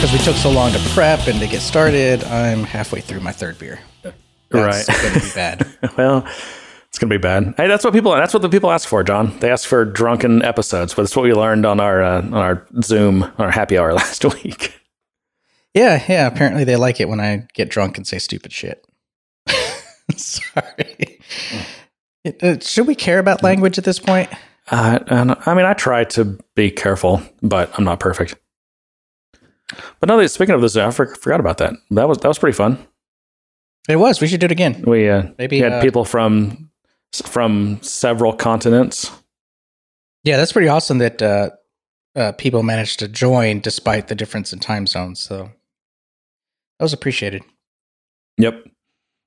because we took so long to prep and to get started, I'm halfway through my third beer. That's Right. going to be bad. well, it's gonna be bad. Hey, that's what people. That's what the people ask for, John. They ask for drunken episodes. But it's what we learned on our uh, on our Zoom on our happy hour last week. yeah, yeah. Apparently, they like it when I get drunk and say stupid shit. Sorry. It- uh, should we care about language at this point? Uh, I mean, I try to be careful, but I'm not perfect. But now that speaking of this, I for- forgot about that. That was that was pretty fun. It was. We should do it again. We uh, Maybe, we had uh, people from from several continents. Yeah, that's pretty awesome that uh, uh, people managed to join despite the difference in time zones. So that was appreciated. Yep.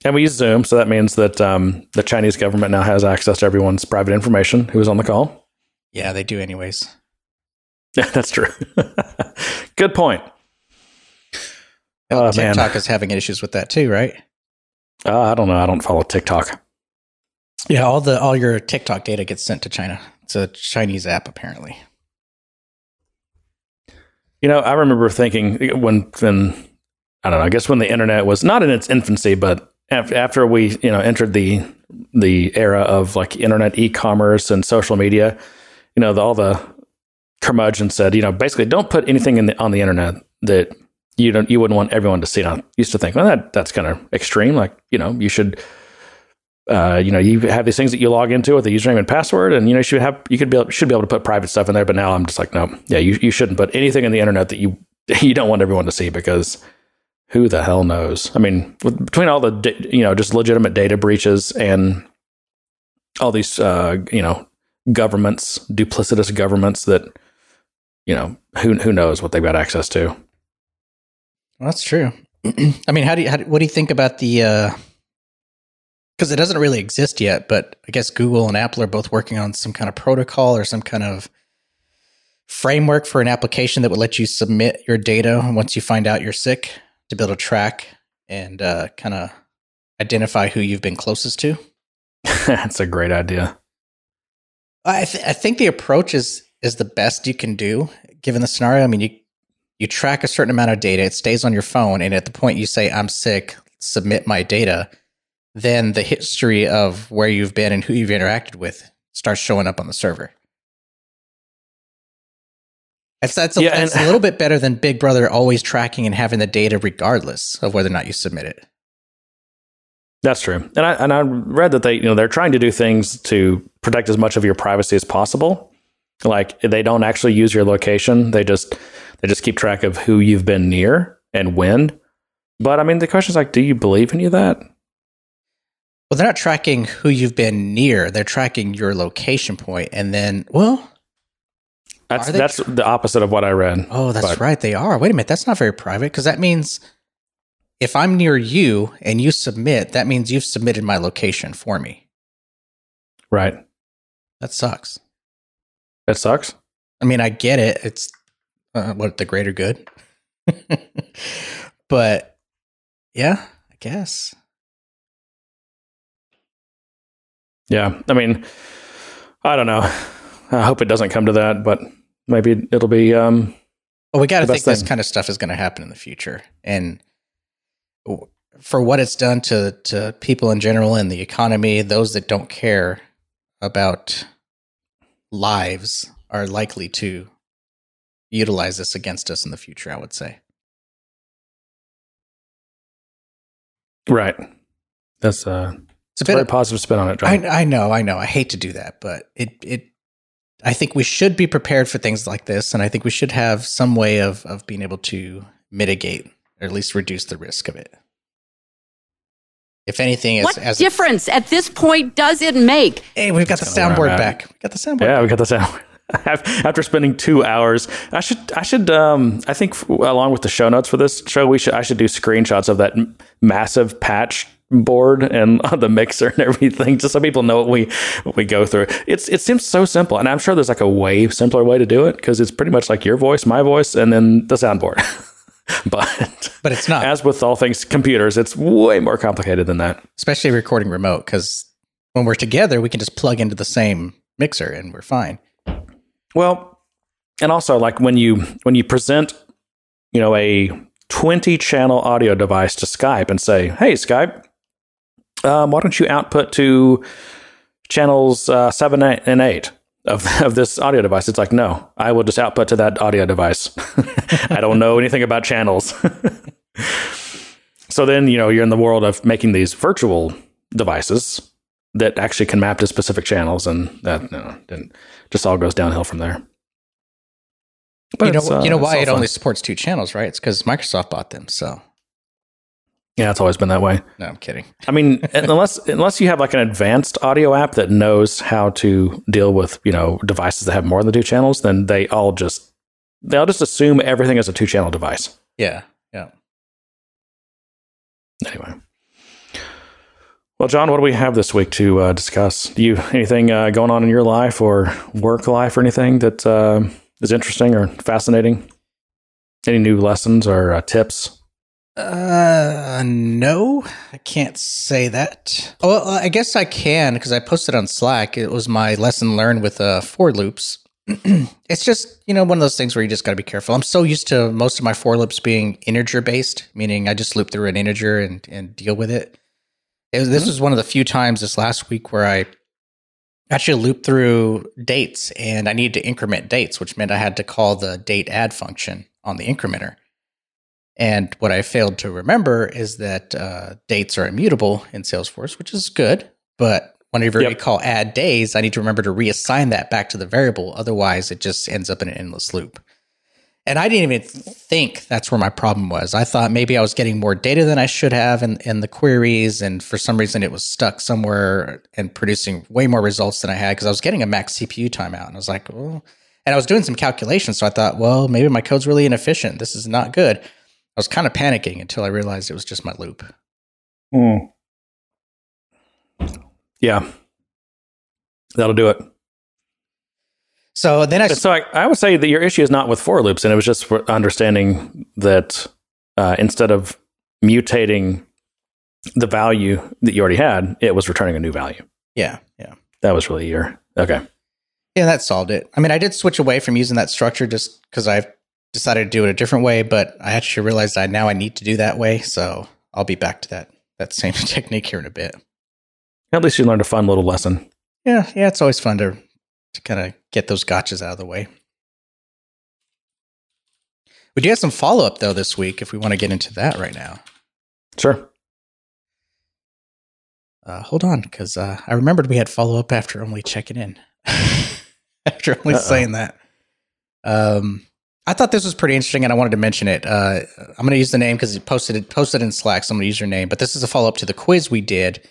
And we use Zoom, so that means that um, the Chinese government now has access to everyone's private information who was on the call. Yeah, they do, anyways. Yeah, that's true. Good point. Oh, man. TikTok is having issues with that too, right? Uh, I don't know. I don't follow TikTok. Yeah, all the all your TikTok data gets sent to China. It's a Chinese app, apparently. You know, I remember thinking when, when I don't know. I guess when the internet was not in its infancy, but after, after we you know entered the the era of like internet e-commerce and social media, you know, the, all the curmudgeon said, you know, basically don't put anything in the, on the internet that you don't you wouldn't want everyone to see. And I used to think, well, that that's kind of extreme. Like, you know, you should. Uh, you know, you have these things that you log into with a username and password, and you know, you should have you could be able, should be able to put private stuff in there. But now I'm just like, no, yeah, you, you shouldn't put anything in the internet that you you don't want everyone to see because who the hell knows? I mean, with, between all the you know just legitimate data breaches and all these uh, you know governments, duplicitous governments that you know who who knows what they've got access to. Well, that's true. I mean, how do you how, do- what do you think about the? Because it doesn't really exist yet, but I guess Google and Apple are both working on some kind of protocol or some kind of framework for an application that would let you submit your data once you find out you're sick to be able to track and uh, kind of identify who you've been closest to. That's a great idea. I, th- I think the approach is is the best you can do given the scenario. I mean, you you track a certain amount of data, it stays on your phone, and at the point you say I'm sick, submit my data, then the history of where you've been and who you've interacted with starts showing up on the server. It's, that's a, Yeah, and- a little bit better than Big Brother always tracking and having the data regardless of whether or not you submit it. That's true, and I and I read that they you know they're trying to do things to protect as much of your privacy as possible. Like they don't actually use your location; they just they just keep track of who you've been near and when. But I mean, the question is like, do you believe any of that? Well, they're not tracking who you've been near; they're tracking your location point, and then well, That's they that's the opposite of what I read. Oh, that's But- right. They are. Wait a minute. That's not very private because that means if I'm near you and you submit, that means you've submitted my location for me. Right. That sucks. It sucks. I mean, I get it. It's uh, what the greater good. but yeah, I guess. Yeah. I mean, I don't know. I hope it doesn't come to that, but maybe it'll be. Um, Well, we got to think best this kind of stuff is going to happen in the future, and for what it's done to to people in general and the economy, those that don't care about lives are likely to utilize this against us in the future. I would say. right. That's uh, It's a a very bit. positive spin on it, John. I, I know, I know. I hate to do that, but it it. I think we should be prepared for things like this, and I think we should have some way of of being able to mitigate or at least reduce the risk of it. If anything, as, What as difference at this point does it make? Hey, we've got the That's kinda where soundboard back. We got the soundboard. Yeah, we got the sound. After spending two hours, I should, I should, um, I think, along with the show notes for this show, we should, I should do screenshots of that m- massive patch board and the mixer and everything, just so people know what we, what we go through. It's, it seems so simple, and I'm sure there's like a way simpler way to do it because it's pretty much like your voice, my voice, and then the soundboard. but, But it's not, as with all things computers, it's way more complicated than that. especially recording remote, because when we're together, we can just plug into the same mixer and we're fine. Well, and also like when you when you present you know, a 20 channel audio device to Skype and say, hey, Skype, um, why don't you output to channels uh, 7 and 8 of, of this audio device? It's like, no, I will just output to that audio device. I don't know anything about channels. so then, you know, you're in the world of making these virtual devices that actually can map to specific channels, and that you know, then just all goes downhill from there. But you know, uh, you know why it fun. only supports two channels, right? It's because Microsoft bought them. So yeah, it's always been that way. No, I'm kidding. I mean, unless unless you have like an advanced audio app that knows how to deal with you know devices that have more than two channels, then they all just they'll just assume everything is a two channel device. Yeah, yeah. Anyway, well, John, what do we have this week to uh, discuss? Do you anything uh, going on in your life or work life or anything that uh, is interesting or fascinating? Any new lessons or uh, tips? Uh, no, I can't say that. Well, I guess I can because I posted on Slack. It was my lesson learned with uh, for loops. it's just you know one of those things where you just got to be careful. I'm so used to most of my for loops being integer based, meaning I just loop through an integer and and deal with it. it was, this mm-hmm. was one of the few times this last week where I actually looped through dates and I needed to increment dates, which meant I had to call the date add function on the incrementer. And what I failed to remember is that uh, dates are immutable in Salesforce, which is good. But whenever yep. we call add days, I need to remember to reassign that back to the variable. Otherwise, it just ends up in an endless loop. And I didn't even think that's where my problem was. I thought maybe I was getting more data than I should have in, in the queries. And for some reason, it was stuck somewhere and producing way more results than I had because I was getting a max CPU timeout. And I was like, well, and I was doing some calculations. So I thought, well, maybe my code's really inefficient. This is not good. I was kind of panicking until I realized it was just my loop. Mm. Yeah. That'll do it. So then I. So I, I, would say that your issue is not with for loops, and it was just for understanding that uh, instead of mutating the value that you already had, it was returning a new value. Yeah, yeah. That was really your okay. Yeah, that solved it. I mean, I did switch away from using that structure just because I've decided to do it a different way, but I actually realized I now I need to do that way, so I'll be back to that that same technique here in a bit. At least you learned a fun little lesson. Yeah, yeah, it's always fun to to kind of get those gotchas out of the way. We do have some follow up though this week if we want to get into that right now. Sure. Uh, hold on, because uh, I remembered we had follow up after only checking in. after only Uh-oh. saying that. Um, I thought this was pretty interesting, and I wanted to mention it. Uh, I'm going to use the name because it posted it posted in Slack. So I'm going to use your name, but this is a follow up to the quiz we did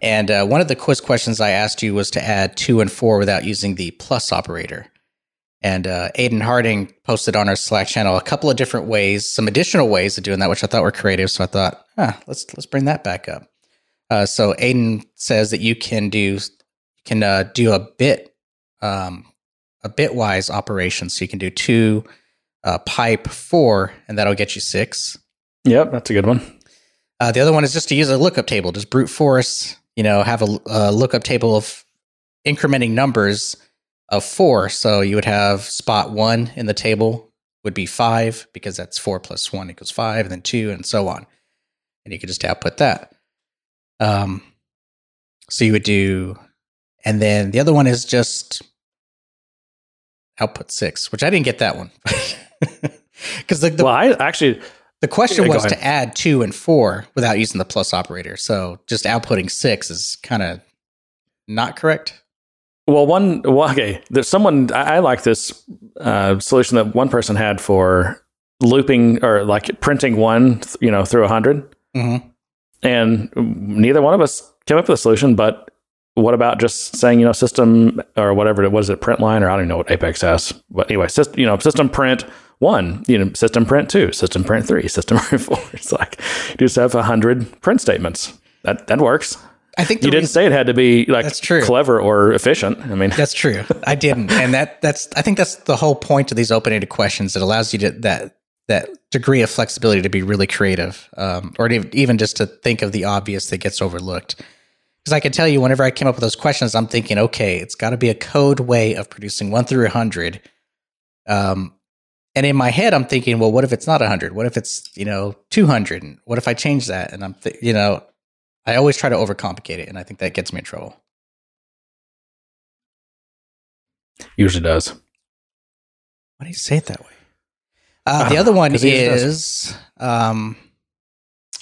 and uh, one of the quiz questions I asked you was to add two and four without using the plus operator. And uh, Aiden Harding posted on our Slack channel a couple of different ways, some additional ways of doing that, which I thought were creative. So I thought, huh, let's let's bring that back up. Uh, so Aiden says that you can do can uh, do a bit um, a bitwise operation. So you can do two uh, pipe four, and that'll get you six. Yep, that's a good one. Uh, the other one is just to use a lookup table, just brute force you know, have a, a lookup table of incrementing numbers of four. So you would have spot one in the table would be five because that's four plus one equals five, and then two, and so on. And you could just output that. Um, so you would do, and then the other one is just output six, which I didn't get that one because the, the, well, I actually the question yeah, was to add two and four without using the plus operator. So just outputting six is kind of not correct. Well, one, well, okay. There's someone, I, I like this uh, solution that one person had for looping or like printing one, you know, through a 100. Mm-hmm. And neither one of us came up with a solution, but what about just saying, you know, system or whatever, what is it, print line, or I don't even know what Apex has. But anyway, system, you know, system print one, you know, system print two, system print three, system print four. It's like you just have a hundred print statements. That that works. I think you didn't say it had to be like that's true. clever or efficient. I mean, that's true. I didn't, and that that's I think that's the whole point of these open-ended questions. It allows you to that that degree of flexibility to be really creative, um, or even just to think of the obvious that gets overlooked. Because I can tell you, whenever I came up with those questions, I'm thinking, okay, it's got to be a code way of producing one through a hundred. Um, And in my head, I'm thinking, well, what if it's not 100? What if it's, you know, 200? And what if I change that? And I'm, th- you know, I always try to overcomplicate it. And I think that gets me in trouble. Usually does. Why do you say it that way? Uh, the other one is um,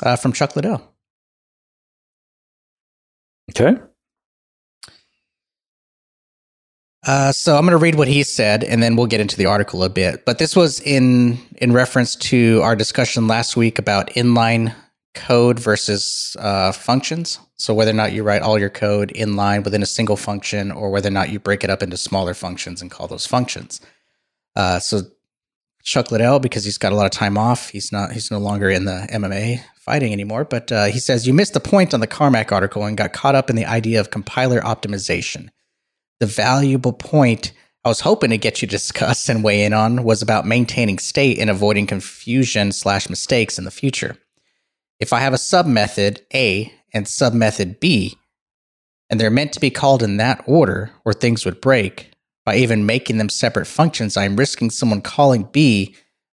uh, from Chuck Liddell. Okay. Uh, so I'm going to read what he said, and then we'll get into the article a bit. But this was in in reference to our discussion last week about inline code versus uh, functions. So whether or not you write all your code inline within a single function, or whether or not you break it up into smaller functions and call those functions. Uh, so Chuck Liddell, because he's got a lot of time off, he's not he's no longer in the MMA fighting anymore. But uh, he says you missed the point on the Carmack article and got caught up in the idea of compiler optimization the valuable point I was hoping to get you to discuss and weigh in on was about maintaining state and avoiding confusion slash mistakes in the future. If I have a sub method A and sub method B, and they're meant to be called in that order, or things would break, by even making them separate functions, I'm risking someone calling B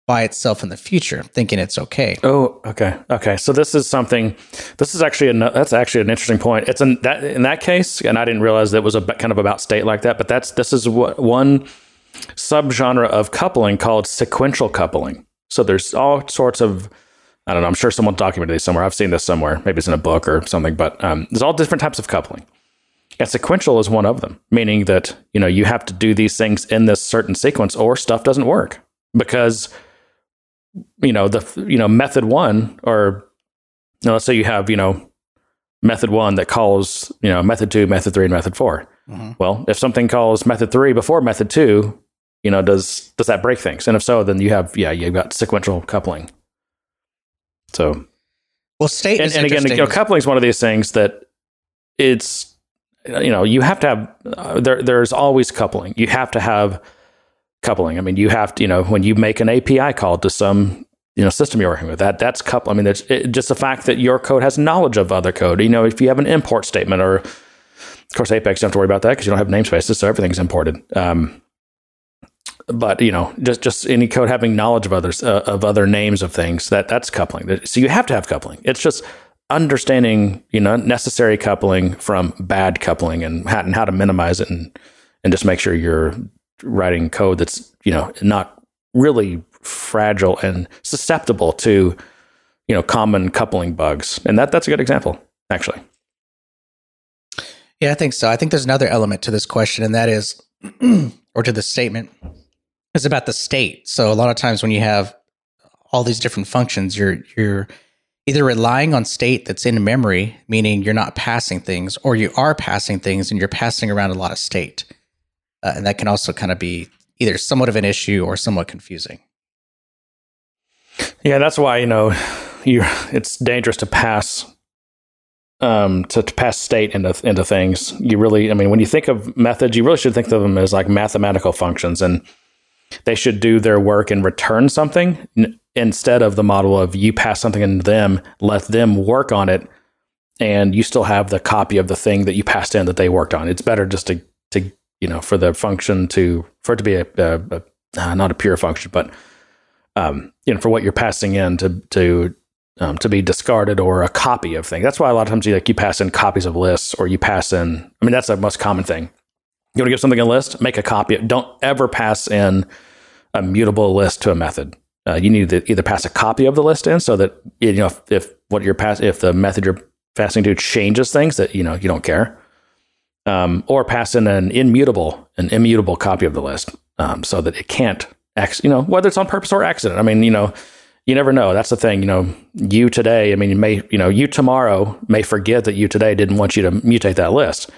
by itself in the future, thinking it's okay. Oh, okay, okay. So this is something. This is actually an, that's actually an interesting point. It's in that in that case, and I didn't realize that it was a kind of about state like that. But that's this is what one subgenre of coupling called sequential coupling. So there's all sorts of I don't know. I'm sure someone documented this somewhere. I've seen this somewhere. Maybe it's in a book or something. But um, there's all different types of coupling. And sequential is one of them, meaning that you know you have to do these things in this certain sequence, or stuff doesn't work because you know the you know method one or you know, let's say you have you know method one that calls you know method two method three and method 4 Mhm. well if something calls method three before method two you know does does that break things? And if so then you have yeah you've got sequential coupling. So. Well, state and, and again you know, coupling is one of these things that it's you know you have to have uh, there there's always coupling. You have to have coupling. I mean you have to you know when you make an api call to some you know system you're working with that that's couple i mean it's it, just the fact that your code has knowledge of other code. You know if you have an import statement or of course apex you don't have to worry about that because you don't have namespaces so everything's imported. Um, but you know just just any code having knowledge of others uh, of other names of things that that's coupling. So you have to have coupling. It's just understanding you know necessary coupling from bad coupling and how, and how to minimize it and and just make sure you're writing code that's you know not really fragile and susceptible to you know common coupling bugs and that that's a good example actually Yeah, I think so. I think there's another element to this question, and that is, or to the statement, is about the state. So a lot of times when you have all these different functions, you're you're either relying on state that's in memory, meaning you're not passing things, or you are passing things and you're passing around a lot of state, uh, and that can also kind of be either somewhat of an issue or somewhat confusing. Yeah, that's why you know you it's dangerous to pass um to, to pass state into into things. You really, I mean, when you think of methods, you really should think of them as like mathematical functions, and they should do their work and return something n- instead of the model of you pass something into them, let them work on it, and you still have the copy of the thing that you passed in that they worked on. It's better just to to you know for the function to for it to be a, a, a uh, not a pure function, but um, you know, for what you're passing in to to um, to be discarded or a copy of things. That's why a lot of times you like you pass in copies of lists or you pass in. I mean, that's the most common thing. You want to give something a list, make a copy. Don't ever pass in a mutable list to a method. Uh, you need to either pass a copy of the list in so that you know if, if what you're pass if the method you're passing to changes things that you know you don't care, um, or pass in an immutable an immutable copy of the list um, so that it can't X, you know, whether it's on purpose or accident. I mean, you know, you never know. That's the thing. You know, you today, I mean, you may, you know, you tomorrow may forget that you today didn't want you to mutate that list.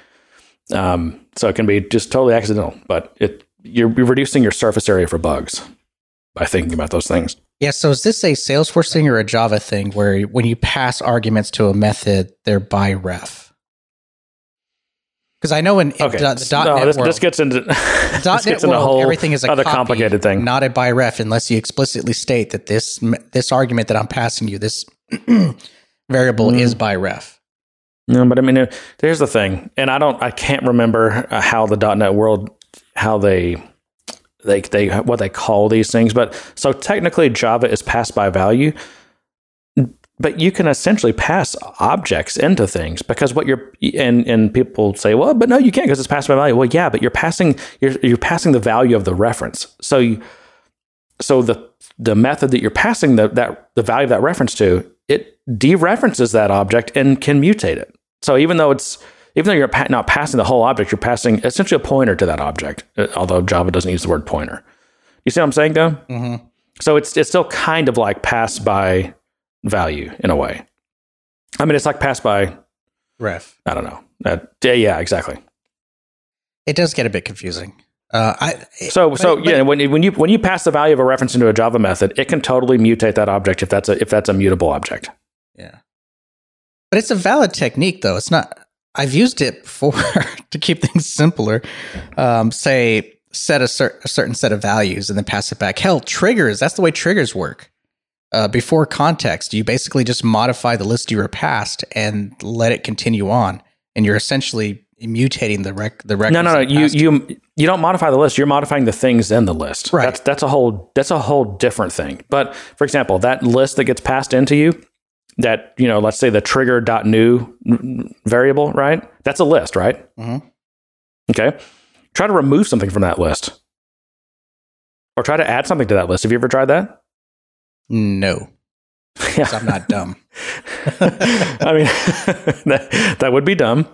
Um, so it can be just totally accidental, but it, you're, you're reducing your surface area for bugs by thinking about those things. Yeah. So is this a Salesforce thing or a Java thing where when you pass arguments to a method, they're by ref? Because I know in, in Okay. the, the no, .NET this, world, this gets into, .NET gets into world, whole everything is a other copy, complicated thing. not a by ref, unless you explicitly state that this this argument that I'm passing you, this variable Mm. is by ref. No, but I mean, uh, here's the thing, and I don't, I can't remember uh, how the .NET world, how they they they what they call these things. But so technically, Java is passed by value, but you can essentially pass objects into things because what you're and and people say, well, but no, you can't because it's passed by value. Well, yeah, but you're passing you're you're passing the value of the reference. So you, so the the method that you're passing the that the value of that reference to it dereferences that object and can mutate it. So even though it's even though you're not passing the whole object, you're passing essentially a pointer to that object. Uh, although Java doesn't use the word pointer. You see what I'm saying, though? Mm-hmm. So it's it's still kind of like pass by value in a way. I mean, it's like pass by ref. I don't know. Uh, yeah, exactly. It does get a bit confusing. Uh, I, so so but, yeah, when when you when you pass the value of a reference into a Java method, it can totally mutate that object if that's a if that's a mutable object. Yeah, but it's a valid technique, though. It's not. I've used it before to keep things simpler. Um, say set a, cer- a, certain set of values and then pass it back. Hell, triggers. That's the way triggers work. Uh, before context, you basically just modify the list you were passed and let it continue on, and you're essentially mutating the rec the records. No, no, no. You you you don't modify the list. You're modifying the things in the list. Right. That's that's a whole that's a whole different thing. But for example, that list that gets passed into you, that you know, let's say the trigger dot new variable, right? That's a list, right? Mm-hmm. Okay. Try to remove something from that list, or try to add something to that list. Have you ever tried that? No. I'm not dumb. I mean, that, that would be dumb.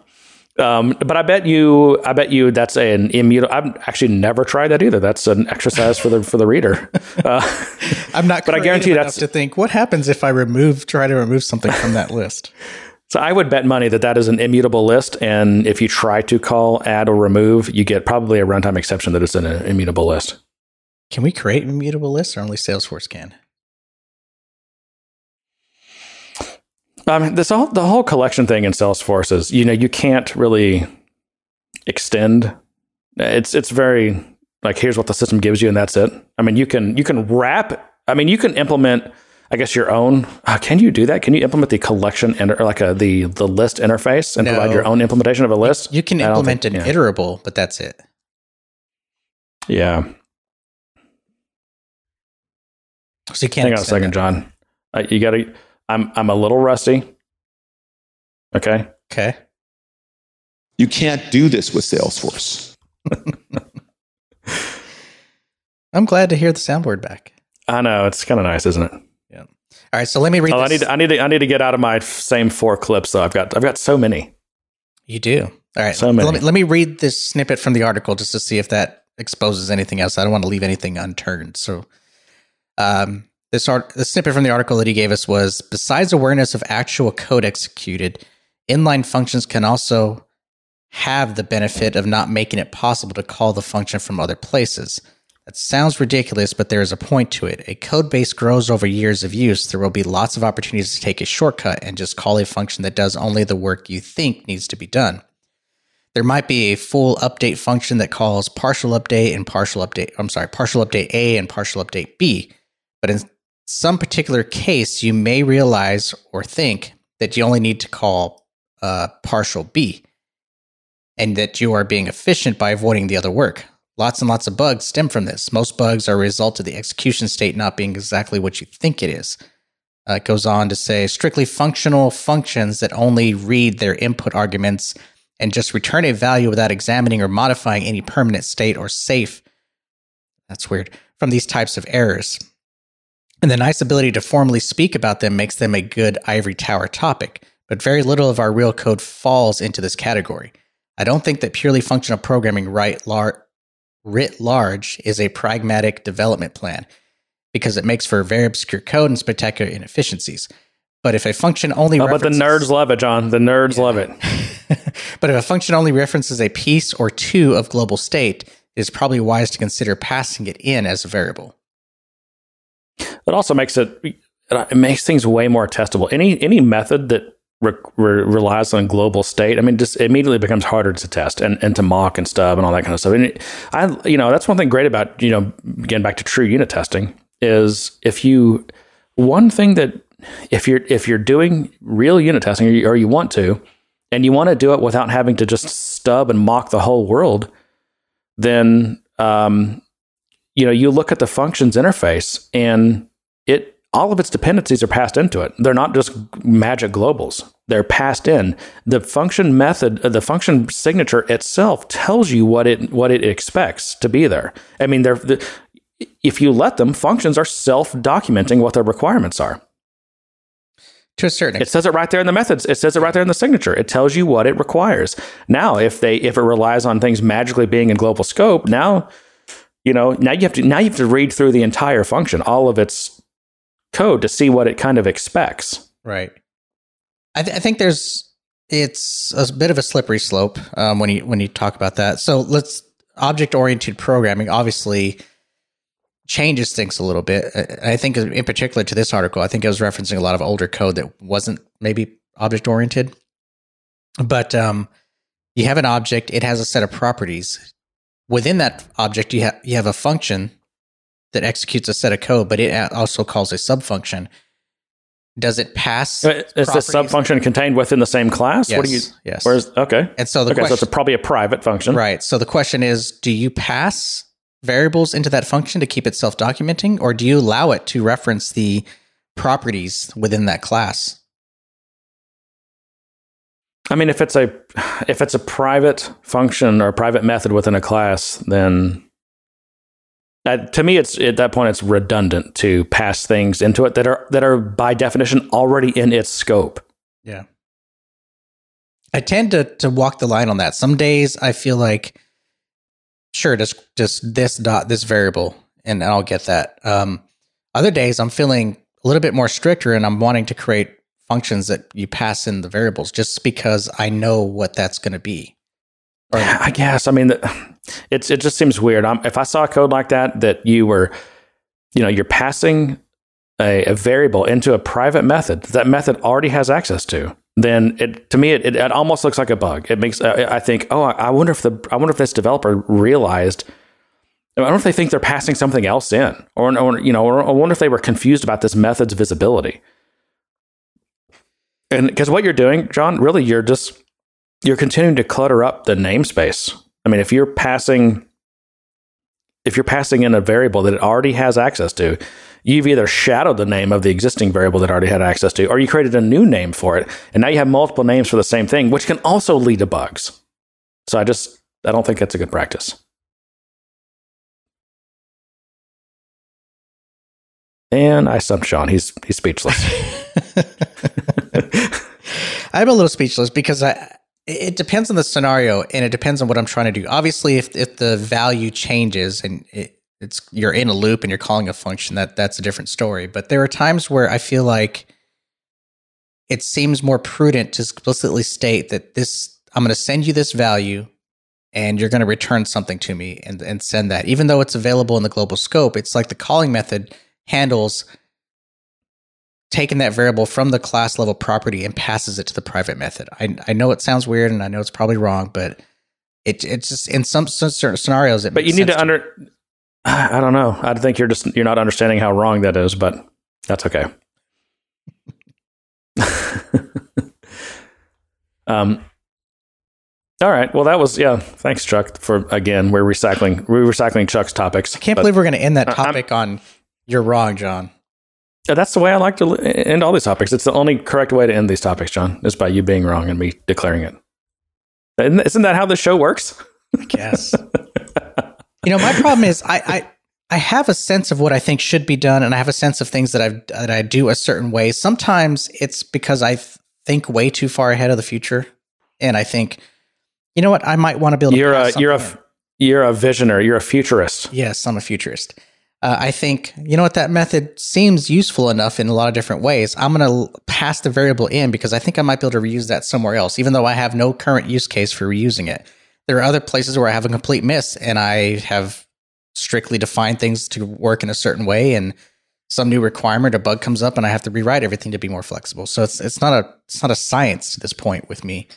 Um, but I bet you, I bet you that's an immutable. I've actually never tried that either. That's an exercise for the for the reader. Uh, I'm not, but I guarantee you that's to think what happens if I remove, try to remove something from that list. So I would bet money that that is an immutable list, and if you try to call, add, or remove, you get probably a runtime exception that it's an immutable list. Can we create immutable lists, or only Salesforce can? Um, this all the whole collection thing in Salesforce is you know you can't really extend. It's it's very like here's what the system gives you and that's it. I mean you can you can wrap. I mean you can implement. I guess your own. Uh, can you do that? Can you implement the collection and or like a the the list interface and no. provide your own implementation of a list? You can implement think, an yeah. iterable, but that's it. Yeah. So you can't. Hang on a second, that. John. Uh, you got to I'm I'm a little rusty. Okay. Okay. You can't do this with Salesforce. I'm glad to hear the soundboard back. I know it's kind of nice, isn't it? Yeah. All right, so let me read. Oh, I need to, I need to I need to get out of my same four clips. Though I've got I've got so many. You do. All right. So many. Let me, let me read this snippet from the article just to see if that exposes anything else. I don't want to leave anything unturned. So, um, this art, the snippet from the article that he gave us was besides awareness of actual code executed, inline functions can also have the benefit of not making it possible to call the function from other places. That sounds ridiculous, but there is a point to it. A code base grows over years of use. There will be lots of opportunities to take a shortcut and just call a function that does only the work you think needs to be done. There might be a full update function that calls partial update and partial update, I'm sorry, partial update A and partial update B. But in some particular case, you may realize or think that you only need to call uh, partial B and that you are being efficient by avoiding the other work. Lots and lots of bugs stem from this. Most bugs are a result of the execution state not being exactly what you think it is. Uh, it goes on to say strictly functional functions that only read their input arguments and just return a value without examining or modifying any permanent state or safe. That's weird. From these types of errors. And the nice ability to formally speak about them makes them a good ivory tower topic, but very little of our real code falls into this category. I don't think that purely functional programming right lar- writ large is a pragmatic development plan because it makes for very obscure code and spectacular inefficiencies. But if a function only oh, but the nerds love it, John. The nerds yeah. love it. but if a function only references a piece or two of global state, it is probably wise to consider passing it in as a variable. It also makes it it makes things way more testable. Any any method that re- re- relies on global state, I mean, just immediately becomes harder to test and, and to mock and stub and all that kind of stuff. And I, you know, that's one thing great about you know getting back to true unit testing is if you one thing that if you're if you're doing real unit testing or you, or you want to, and you want to do it without having to just stub and mock the whole world, then um, you know, you look at the functions interface and all of its dependencies are passed into it. They're not just magic globals. They're passed in. The function method, uh, the function signature itself tells you what it what it expects to be there. I mean, they're the, if you let them, functions are self-documenting what their requirements are. To a certain It says it right there in the methods. It says it right there in the signature. It tells you what it requires. Now, if they if it relies on things magically being in global scope, now you know now you have to now you have to read through the entire function, all of its code to see what it kind of expects. Right. I, th- I think there's it's a bit of a slippery slope um, when you when you talk about that. So let's object oriented programming obviously changes things a little bit. I think in particular to this article, I think it was referencing a lot of older code that wasn't maybe object oriented. But um, you have an object; it has a set of properties. Within that object, you have you have a function that executes a set of code, but it also calls a subfunction. Does it pass? Uh, is the subfunction contained within the same class? Yes, what do you? Yes. Where's okay? And so the okay, question, so it's a, probably a private function, right? So the question is, do you pass variables into that function to keep it self-documenting, or do you allow it to reference the properties within that class? I mean, if it's a if it's a private function or a private method within a class, then uh, to me, it's at that point it's redundant to pass things into it that are that are by definition already in its scope. Yeah, I tend to to walk the line on that. Some days I feel like, sure, just just this dot this variable, and I'll get that. Um, other days I'm feeling a little bit more stricter, and I'm wanting to create functions that you pass in the variables just because I know what that's going to be. I guess. I mean, it's it just seems weird. I'm, if I saw a code like that, that you were, you know, you're passing a, a, variable into a private method that method already has access to, then it to me it, it, it almost looks like a bug. It makes I, I think, oh, I wonder if the I wonder if this developer realized. I wonder if they think they're passing something else in, or, or you know, or I wonder if they were confused about this method's visibility. And because what you're doing, John, really, you're just you're continuing to clutter up the namespace. I mean, if you're passing if you're passing in a variable that it already has access to, you've either shadowed the name of the existing variable that already had access to, or you created a new name for it, and now you have multiple names for the same thing, which can also lead to bugs. So I just I don't think that's a good practice. And I stumped Sean. He's he's speechless. I'm a little speechless because I it depends on the scenario and it depends on what I'm trying to do. Obviously, if if the value changes and it, it's you're in a loop and you're calling a function, that that's a different story. But there are times where I feel like it seems more prudent to explicitly state that this I'm going to send you this value and you're going to return something to me and, and send that. Even though it's available in the global scope, it's like the calling method handles taken that variable from the class level property and passes it to the private method. I, I know it sounds weird and I know it's probably wrong, but it it's just in some, some certain scenarios. It but you need to, to under. Me. I don't know. I think you're just you're not understanding how wrong that is, but that's okay. um. All right. Well, that was yeah. Thanks, Chuck. For again, we're recycling we're recycling Chuck's topics. I can't believe we're going to end that topic I'm, on "You're wrong, John." That's the way I like to end all these topics. It's the only correct way to end these topics, John, is by you being wrong and me declaring it. Isn't that how the show works? I guess. you know, my problem is I, I I have a sense of what I think should be done, and I have a sense of things that I that I do a certain way. Sometimes it's because I think way too far ahead of the future, and I think, you know what, I might want to build. You're a you're a in. you're a visionary. You're a futurist. Yes, I'm a futurist uh, I think, you know what, that method seems useful enough in a lot of different ways. I'm going to pass the variable in because I think I might be able to reuse that somewhere else, even though I have no current use case for reusing it. There are other places where I have a complete miss and I have strictly defined things to work in a certain way and some new requirement or bug comes up and I have to rewrite everything to be more flexible. So it's it's not a it's not a science to this point with me.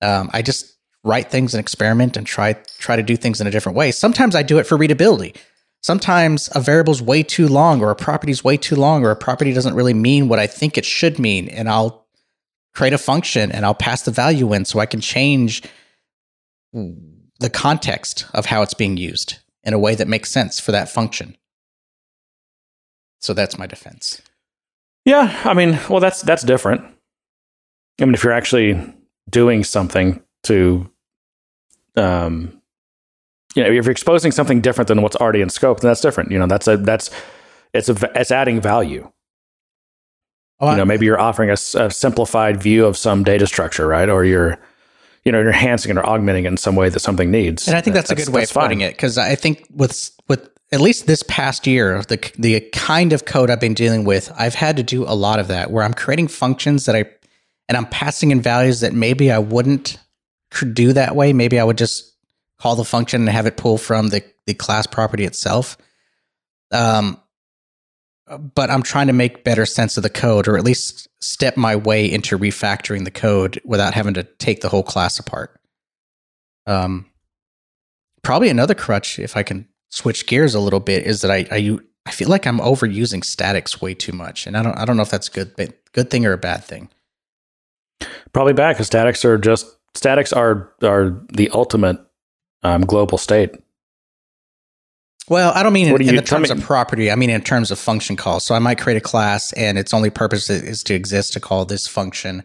Um, I just write things and experiment and try try to do things in a different way. Sometimes I do it for readability sometimes a variable's way too long or a property's way too long or a property doesn't really mean what I think it should mean. And I'll create a function and I'll pass the value in so I can change the context of how it's being used. in a way that makes sense for that function. So that's my defense. Yeah, I mean, well, that's that's different. I mean, if you're actually doing something to, um, you know, if you're exposing something different than what's already in scope, then that's different. You know, that's a that's it's a it's adding value. Oh, you know, maybe you're offering a, a simplified view of some data structure, right? Or you're you know, enhancing it or augmenting it in some way that something needs. And I think that's, that's a good way of putting fine. it because I think with with at least this past year, the the kind of code I've been dealing with, I've had to do a lot of that where I'm creating functions that I and I'm passing in values that maybe I wouldn't do that way. Maybe I would just call the function and have it pull from the the class property itself. Um, but I'm trying to make better sense of the code, or at least step my way into refactoring the code without having to take the whole class apart. Um, probably another crutch, if I can switch gears a little bit, is that I I, I feel like I'm overusing statics way too much, and I don't I don't know if that's a good good thing or a bad thing. Probably bad because statics are just statics are are the ultimate um, global state. Well, I don't mean in, in the terms of property. I mean in terms of function calls. So I might create a class and its only purpose is to exist to call this function.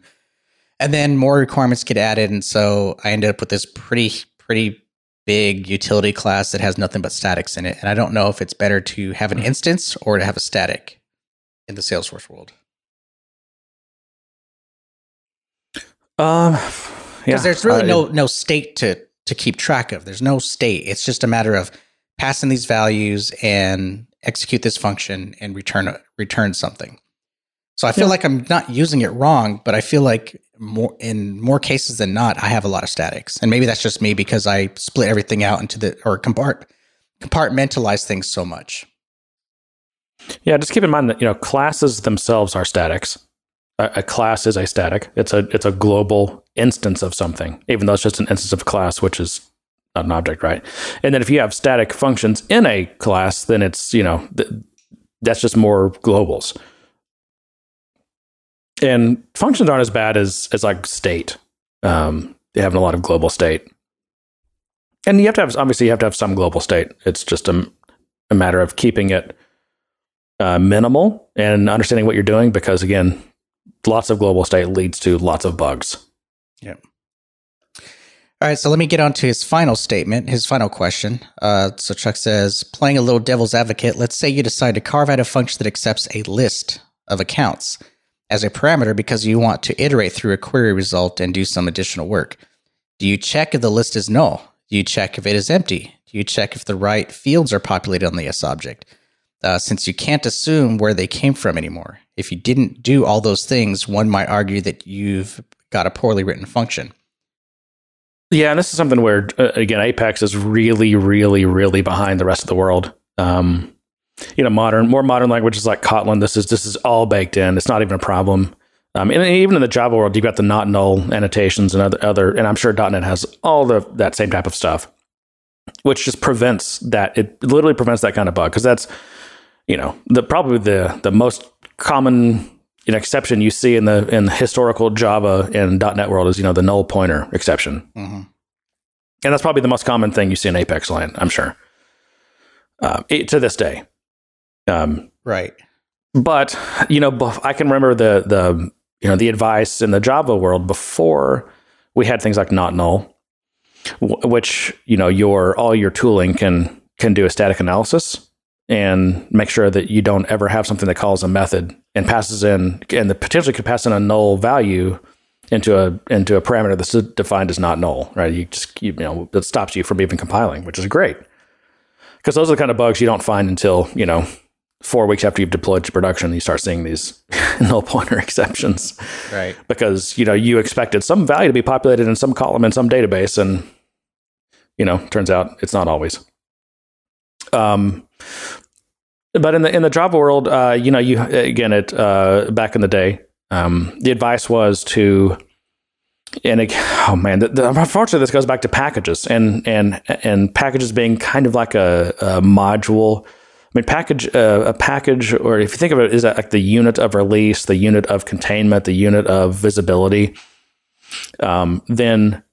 And then more requirements get added. And so I ended up with this pretty, pretty big utility class that has nothing but statics in it. And I don't know if it's better to have an instance or to have a static in the Salesforce world. Um, because yeah, there's really no no state to to keep track of. There's no state. It's just a matter of pass in these values and execute this function and return return something. So I feel yeah. like I'm not using it wrong, but I feel like more in more cases than not, I have a lot of statics, and maybe that's just me because I split everything out into the or compart compartmentalize things so much. Yeah, just keep in mind that you know classes themselves are statics. A, a class is a static. It's a it's a global instance of something, even though it's just an instance of a class, which is not an object, right? And then if you have static functions in a class, then it's, you know, th- that's just more globals. And functions aren't as bad as, as like state. Um, have a lot of global state. And you have to have, obviously, you have to have some global state. It's just a, a matter of keeping it uh, minimal and understanding what you're doing because, again, lots of global state leads to lots of bugs. Yeah. All right, so let me get on to his final statement, his final question. Uh, so Chuck says, playing a little devil's advocate, let's say you decide to carve out a function that accepts a list of accounts as a parameter because you want to iterate through a query result and do some additional work. Do you check if the list is null? Do you check if it is empty? Do you check if the right fields are populated on the S object? Uh, since you can't assume where they came from anymore. If you didn't do all those things, one might argue that you've got a poorly written function. Yeah, and this is something where uh, again Apex is really, really, really behind the rest of the world. Um, you know, modern, more modern languages like Kotlin, this is this is all baked in. It's not even a problem. Um, and even in the Java world, you've got the not null annotations and other other, and I'm sure .NET has all the that same type of stuff, which just prevents that. It literally prevents that kind of bug because that's you know the probably the the most common an exception you see in the in the historical Java and .NET world is you know the null pointer exception, mm-hmm. and that's probably the most common thing you see in Apex land. I'm sure uh, it, to this day. Um, right. But you know, I can remember the the you know the advice in the Java world before we had things like not null, which you know your all your tooling can can do a static analysis and make sure that you don't ever have something that calls a method and passes in and the potentially could pass in a null value into a into a parameter that's defined as not null, right? You just you, know that stops you from even compiling, which is great because those are the kind of bugs you don't find until you know four weeks after you've deployed to production. You start seeing these null pointer exceptions, right? Because you know you expected some value to be populated in some column in some database, and you know turns out it's not always. Um, but in the in the Java world, uh, you know, you again, it uh, back in the day, um, the advice was to, and it, oh man, the, the, unfortunately, this goes back to packages and and and packages being kind of like a, a module. I mean, package uh, a package, or if you think of it, is that like the unit of release, the unit of containment, the unit of visibility. Um, then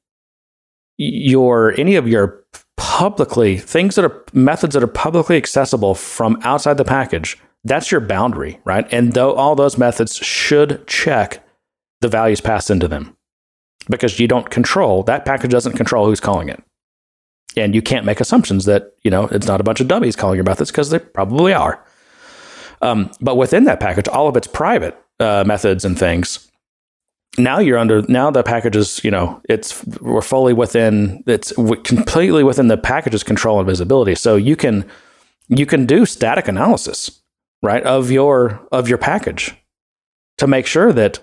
your any of your publicly things that are methods that are publicly accessible from outside the package. That's your boundary, right? And though all those methods should check the values passed into them because you don't control that package doesn't control who's calling it. And you can't make assumptions that, you know, it's not a bunch of dummies calling your methods because they probably are. Um, but within that package, all of its private uh, methods and things, now you're under, now the package is, you know, it's, we're fully within, it's completely within the package's control and visibility. So you can, you can do static analysis, right, of your, of your package to make sure that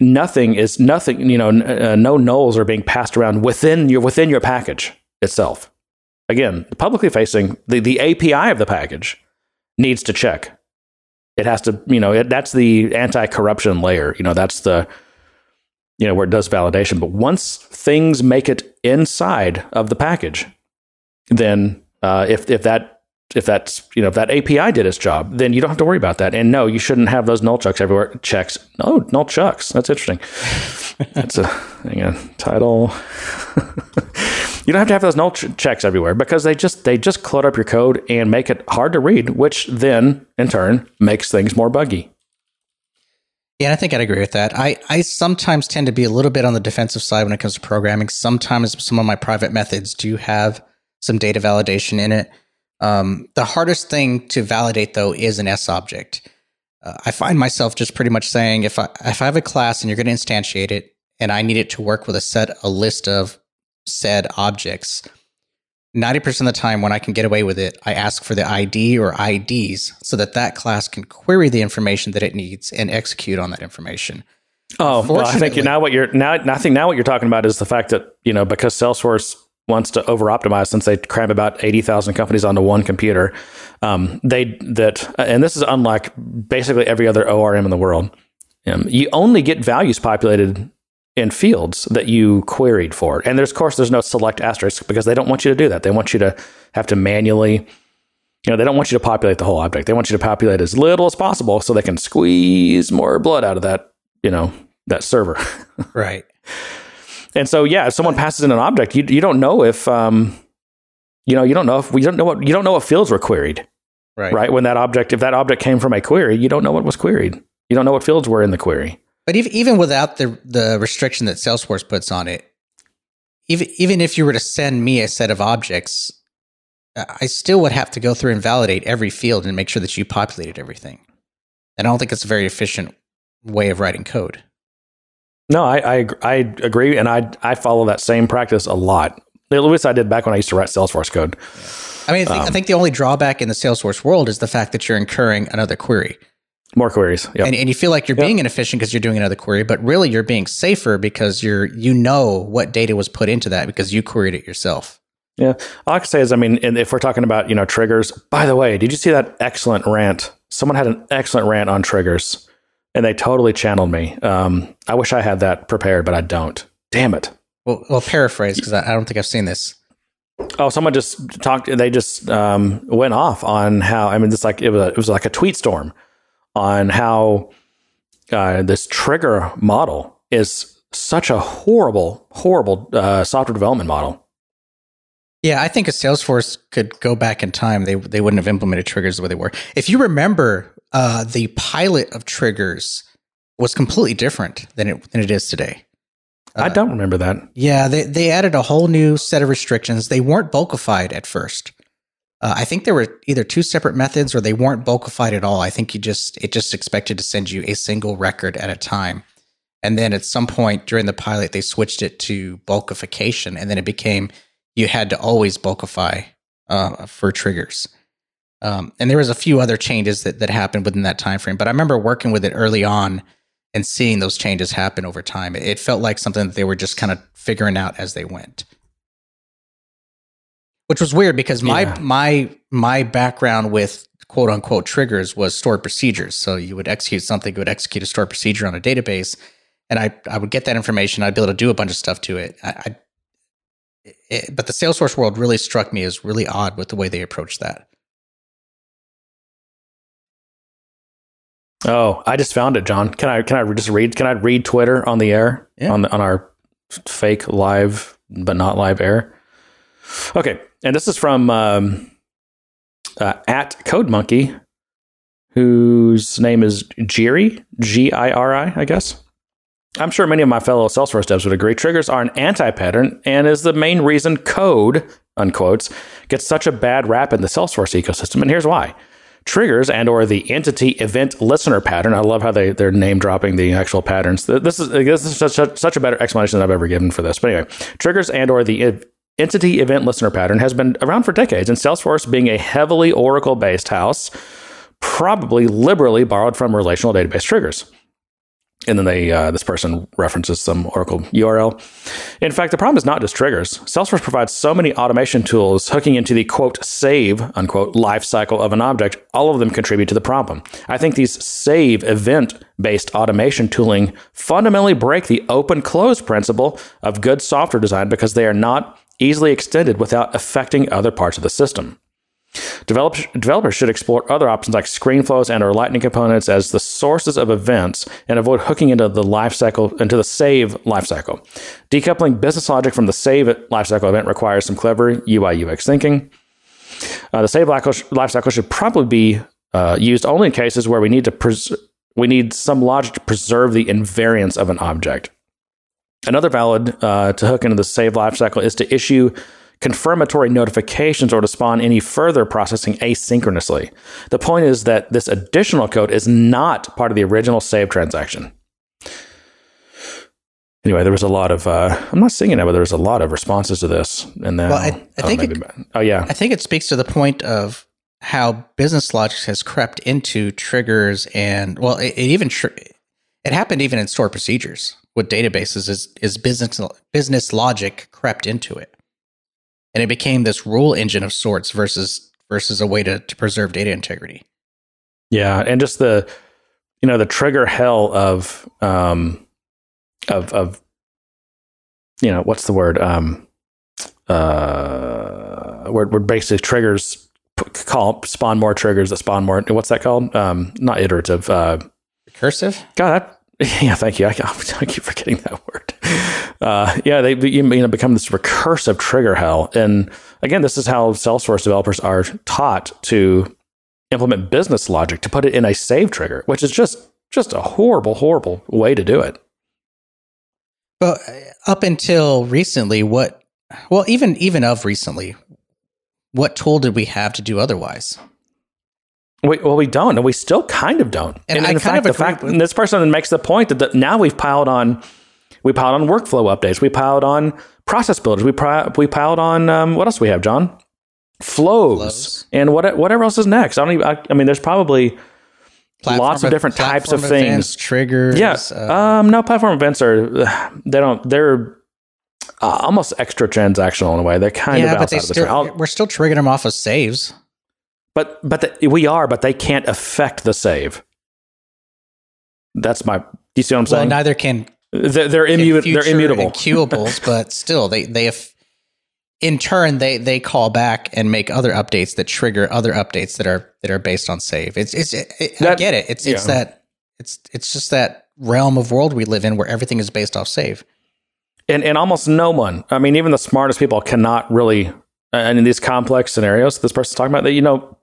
nothing is nothing you know uh, no nulls are being passed around within your within your package itself again publicly facing the, the api of the package needs to check it has to you know it, that's the anti-corruption layer you know that's the you know where it does validation but once things make it inside of the package then uh, if if that if that's you know if that API did its job, then you don't have to worry about that. And no, you shouldn't have those null checks everywhere. Checks, no null checks. That's interesting. that's a hang on, title. you don't have to have those null ch- checks everywhere because they just they just clutter up your code and make it hard to read, which then in turn makes things more buggy. Yeah, I think I'd agree with that. I, I sometimes tend to be a little bit on the defensive side when it comes to programming. Sometimes some of my private methods do have some data validation in it. Um, the hardest thing to validate though is an SObject. Uh, I find myself just pretty much saying if I if I have a class and you're going to instantiate it and I need it to work with a set a list of said objects, 90% of the time when I can get away with it, I ask for the ID or IDs so that that class can query the information that it needs and execute on that information. Oh, well, I think now what you're now I think now what you're talking about is the fact that, you know, because Salesforce wants to over optimize since they cram about 80,000 companies onto one computer. Um, they that and this is unlike basically every other ORM in the world. Um, you only get values populated in fields that you queried for. And there's of course there's no select asterisk because they don't want you to do that. They want you to have to manually you know, they don't want you to populate the whole object. They want you to populate as little as possible so they can squeeze more blood out of that, you know, that server. right. And so, yeah, if someone passes in an object, you you don't know if um, you know, you don't know if we don't know what you don't know what fields were queried, right? Right when that object, if that object came from a query, you don't know what was queried. You don't know what fields were in the query. But even even without the the restriction that Salesforce puts on it, even even if you were to send me a set of objects, I still would have to go through and validate every field and make sure that you populated everything. And I don't think it's a very efficient way of writing code. No, I, I, I agree, and I I follow that same practice a lot. At least I did back when I used to write Salesforce code. I mean, I think, um, I think, the only drawback in the Salesforce world is the fact that you're incurring another query. More queries, yep. and, and you feel like you're yep. being inefficient because you're doing another query, but really you're being safer because you're you know what data was put into that because you queried it yourself. Yeah, all I can say is, I mean, if we're talking about you know triggers. By the way, did you see that excellent rant? Someone had an excellent rant on triggers and they totally channeled me. Um, I wish I had that prepared, but I don't. Damn it. Well, well paraphrase because I, I, don't think I've seen this. Oh, someone just talked. They just um, went off on how. I mean, it's like it was. A, it was like a tweet storm on how uh, this trigger model is such a horrible, horrible uh, software development model. Yeah, I think if Salesforce could go back in time, they they wouldn't have implemented triggers the way they were. If you remember uh, the pilot of triggers was completely different than it than it is today. Uh, I don't remember that. Yeah, they they added a whole new set of restrictions. They weren't bulkified at first. Uh, I think there were either two separate methods or they weren't bulkified at all. I think you just it just expected to send you a single record at a time. And then at some point during the pilot, they switched it to bulkification, and then it became you had to always bulkify uh, for triggers. Um, and there was a few other changes that, that happened within that time frame. But I remember working with it early on and seeing those changes happen over time. It, it felt like something that they were just kind of figuring out as they went. Which was weird because my yeah. my my background with quote unquote triggers was stored procedures. So you would execute something, you would execute a stored procedure on a database, and I I would get that information. I'd be able to do a bunch of stuff to it. I, I it, but the Salesforce world really struck me as really odd with the way they approached that. Oh, I just found it, John. Can I can I just read? Can I read Twitter on the air yeah. on the, on our fake live but not live air? Okay, and this is from um, uh, at Code Monkey, whose name is Giri, G I R I, I guess. I'm sure many of my fellow Salesforce devs would agree. Triggers are an anti-pattern and is the main reason code, unquotes, gets such a bad rap in the Salesforce ecosystem. And here's why. Triggers and or the entity event listener pattern. I love how they, they're name dropping the actual patterns. This is, this is such, such a better explanation than I've ever given for this. But anyway, triggers and or the entity event listener pattern has been around for decades, and Salesforce, being a heavily Oracle based house, probably liberally borrowed from relational database triggers. And then they, uh, this person references some Oracle URL. In fact, the problem is not just triggers. Salesforce provides so many automation tools hooking into the quote save unquote life cycle of an object. All of them contribute to the problem. I think these save event based automation tooling fundamentally break the open close principle of good software design because they are not easily extended without affecting other parts of the system. Developers, developers should explore other options like ScreenFlows and or Lightning components as the sources of events and avoid hooking into the lifecycle into the save lifecycle. Decoupling business logic from the save lifecycle event requires some clever UI UX thinking. Uh, the save lifecycle should probably be uh, used only in cases where we need to pres- we need some logic to preserve the invariance of an object. Another valid uh, to hook into the save lifecycle is to issue confirmatory notifications or to spawn any further processing asynchronously. The point is that this additional code is not part of the original save transaction. Anyway, there was a lot of uh, I'm not singing it, but there was a lot of responses to this, and then well, I, I oh, think it, oh yeah, I think it speaks to the point of how business logic has crept into triggers and well, it, it even tr- it happened even in store procedures with databases is is business business logic crept into it. And it became this rule engine of sorts versus versus a way to, to preserve data integrity. Yeah and just the you know the trigger hell of um of of you know what's the word um uh where, where basically triggers call spawn more triggers that spawn more what's that called? Um not iterative uh recursive? God Yeah, thank you. I, I keep forgetting that word. Uh, yeah, they you know become this recursive trigger hell, and again, this is how Salesforce developers are taught to implement business logic to put it in a save trigger, which is just just a horrible, horrible way to do it. Well, up until recently, what? Well, even even of recently, what tool did we have to do otherwise? We, well, we don't, and we still kind of don't. And, and in fact, the fact with- this person makes the point that the, now we've piled on, we piled on workflow updates, we piled on process builders, we pri- we piled on um, what else do we have, John? Flows, Flows. and what whatever else is next. I don't even. I, I mean, there's probably platform lots of different types of events, things. Triggers. Yeah. Uh, um, no, platform events are they don't they're uh, almost extra transactional in a way. They're kind yeah, of outside of the. Still, we're still triggering them off of saves. But but the, we are, but they can't affect the save. That's my. You see what I'm saying? Well, neither can. They're, they're, immu- they're immutable. Queueables, but still, they they have. In turn, they they call back and make other updates that trigger other updates that are that are based on save. It's it's it, that, I get it. It's yeah. it's that it's it's just that realm of world we live in where everything is based off save. And and almost no one, I mean, even the smartest people cannot really, and in these complex scenarios this person's talking about, that you know,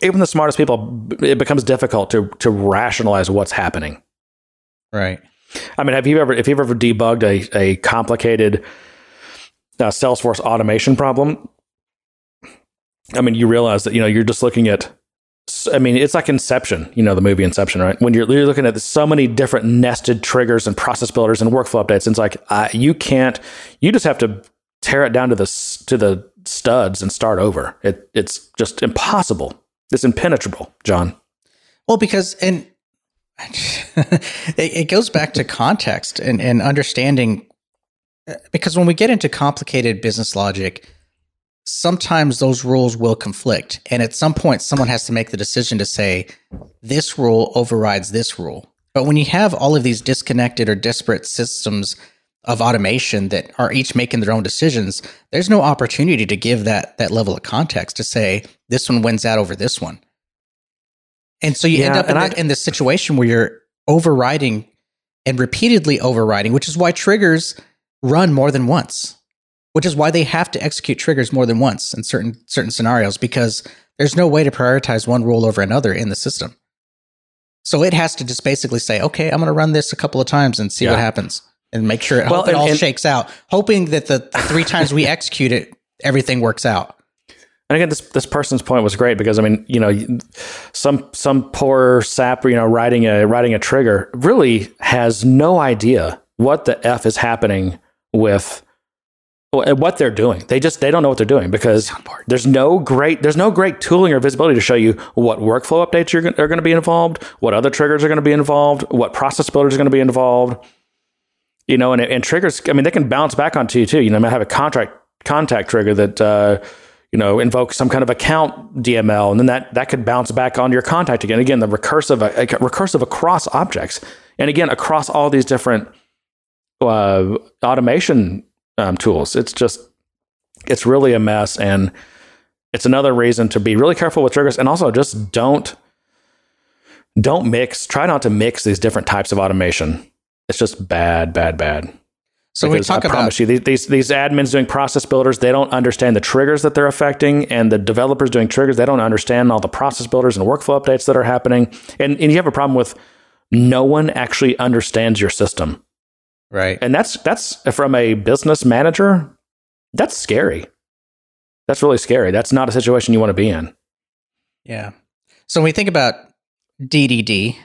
even the smartest people, it becomes difficult to to rationalize what's happening. Right. I mean, have you ever if you've ever debugged a a complicated uh, Salesforce automation problem? I mean, you realize that you know you're just looking at. I mean, it's like Inception, you know, the movie Inception, right? When you're, you're looking at so many different nested triggers and process builders and workflow updates, it's like uh, you can't. You just have to tear it down to the to the studs and start over. It, it's just impossible it's impenetrable, John. Well, because and it, goes back to context and, and understanding uh, because when we get into complicated business logic, sometimes those rules will conflict. And at some point, someone has to make the decision to say, this rule overrides this rule. But when you have all of these disconnected or disparate systems of automation that are each making their own decisions, there's no opportunity to give that that level of context to say this one wins out over this one. And so you yeah, end up in, I, the, in this situation where you're overriding and repeatedly overriding, which is why triggers run more than once. which is why they have to execute triggers more than once in certain certain scenarios because there's no way to prioritize one rule over another in the system. So it has to just basically say, okay, I'm going to run this a couple of times and see Yeah. what happens and make sure it, Well, it all and- shakes out, hoping that the three times we execute it, everything works out. And again, this this person's point was great because I mean, you know, some some poor sap, you know, writing a writing a trigger really has no idea what the f is happening with uh, what they're doing. They just they don't know what they're doing because there's no great there's no great tooling or visibility to show you what workflow updates you're, are going to be involved, what other triggers are going to be involved, what process builders are going to be involved. You know, and and triggers. I mean, they can bounce back onto you too. You know, I have a contract contact trigger that. Uh, you know, invoke some kind of account DML, and then that that could bounce back onto your contact again. Again, the recursive uh, recursive across objects, and again across all these different uh, automation um, tools. It's just it's really a mess, and it's another reason to be really careful with triggers, and also just don't don't mix. Try not to mix these different types of automation. It's just bad, bad, bad. So we Because talk I about promise you, these, these these admins doing process builders, they don't understand the triggers that they're affecting, and the developers doing triggers, they don't understand all the process builders and workflow updates that are happening. And and you have a problem with no one actually understands your system, right. and that's that's from a business manager. That's scary. That's really scary. That's not a situation you want to be in. Yeah. So when we think about DDD,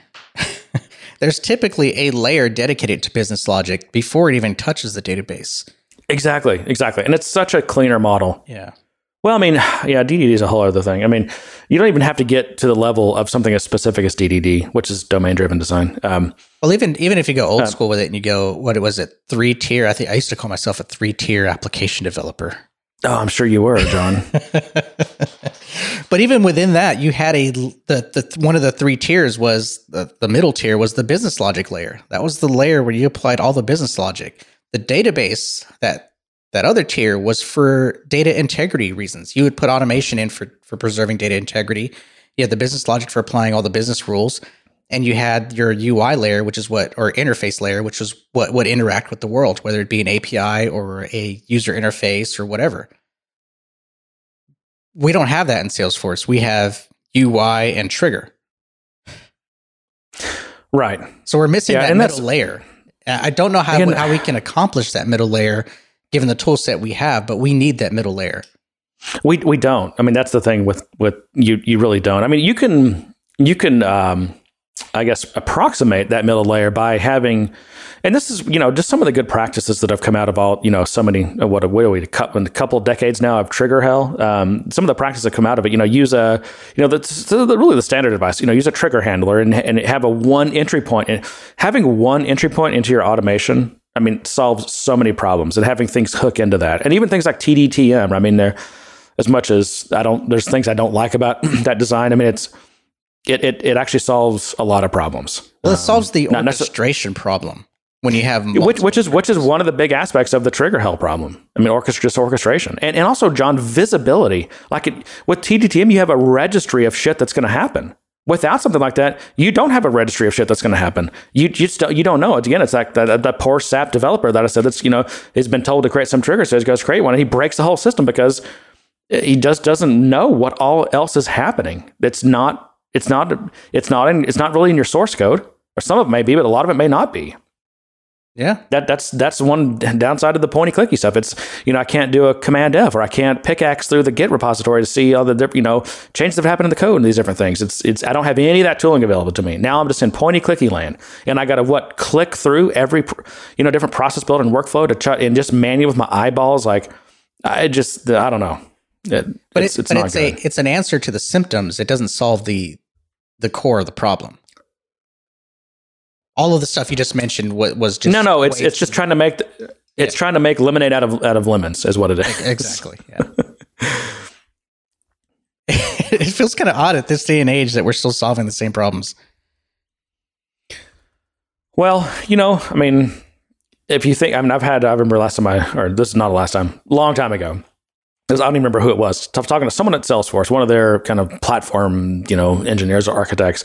there's typically a layer dedicated to business logic before it even touches the database. Exactly, exactly, and it's such a cleaner model. Yeah. Well, I mean, yeah, DDD is a whole other thing. I mean, you don't even have to get to the level of something as specific as DDD, which is domain driven design. Um, Well, even even if you go old Um, school with it and you go, what was it, three tier? I think I used to call myself a three tier application developer. Oh, I'm sure you were, John. But even within that, you had a the, the one of the three tiers was the, the middle tier was the business logic layer. That was the layer where you applied all the business logic. The database that that other tier was for data integrity reasons. You would put automation in for for preserving data integrity. You had the business logic for applying all the business rules, and you had your UI layer, which is what or interface layer, which is what would interact with the world, whether it be an API or a user interface or whatever we don't have that in Salesforce. We have UI and trigger. right. So we're missing Yeah, that middle layer. I don't know how Again- how we can accomplish that middle layer given the tool set we have, but we need that middle layer. We we don't. I mean, that's the thing with with you. You really don't. I mean, you can you can um, I guess approximate that middle layer by having, and this is you know just some of the good practices that have come out of all you know so many uh, what what are we a couple, a couple decades now of trigger hell. Um, some of the practices that come out of it, you know, use a you know that's really the standard advice. You know, use a trigger handler and and have a one entry point and having one entry point into your automation. I mean, solves so many problems and having things hook into that, and even things like TDTM. I mean, they're as much as I don't, there's things I don't like about that design. I mean, it's it it, it actually solves a lot of problems. Well, it solves the Um, not necess- orchestration problem when you have which which is which is one of the big aspects of the trigger hell problem. I mean, orchestra just orchestration, and and also John visibility. Like it, with TDTM, you have a registry of shit that's going to happen. Without something like that, you don't have a registry of shit that's going to happen. You you just don't, you don't know. It's again, it's like that, that poor SAP developer that I said that's you know he's been told to create some trigger, so he goes create one, and he breaks the whole system because he just doesn't know what all else is happening. It's not it's not it's not in, it's not really in your source code, or some of it may be, but a lot of it may not be yeah. that that's that's one downside of the pointy clicky stuff. It's you know I can't do a command F or I can't pickaxe through the Git repository to see all the you know changes that have happened in the code and these different things. It's it's I don't have any of that tooling available to me. Now I'm just in pointy clicky land, and I got to what click through every you know different process build and workflow to try and just manual with my eyeballs. Like I just I don't know. It, But it's, it's, but it's good. a it's an answer to the symptoms. It doesn't solve the the core of the problem. All of the stuff you just mentioned was, was just no, no, it's it's just trying to make the, it's trying to make lemonade out of out of lemons is what it is. exactly. Yeah. it feels kind of odd at this day and age that we're still solving the same problems. Well, you know, I mean, if you think, I mean, I've had, I remember last time I, or this is not the last time, long time ago. I don't even remember who it was. I was talking to someone at Salesforce, one of their kind of platform, you know, engineers or architects,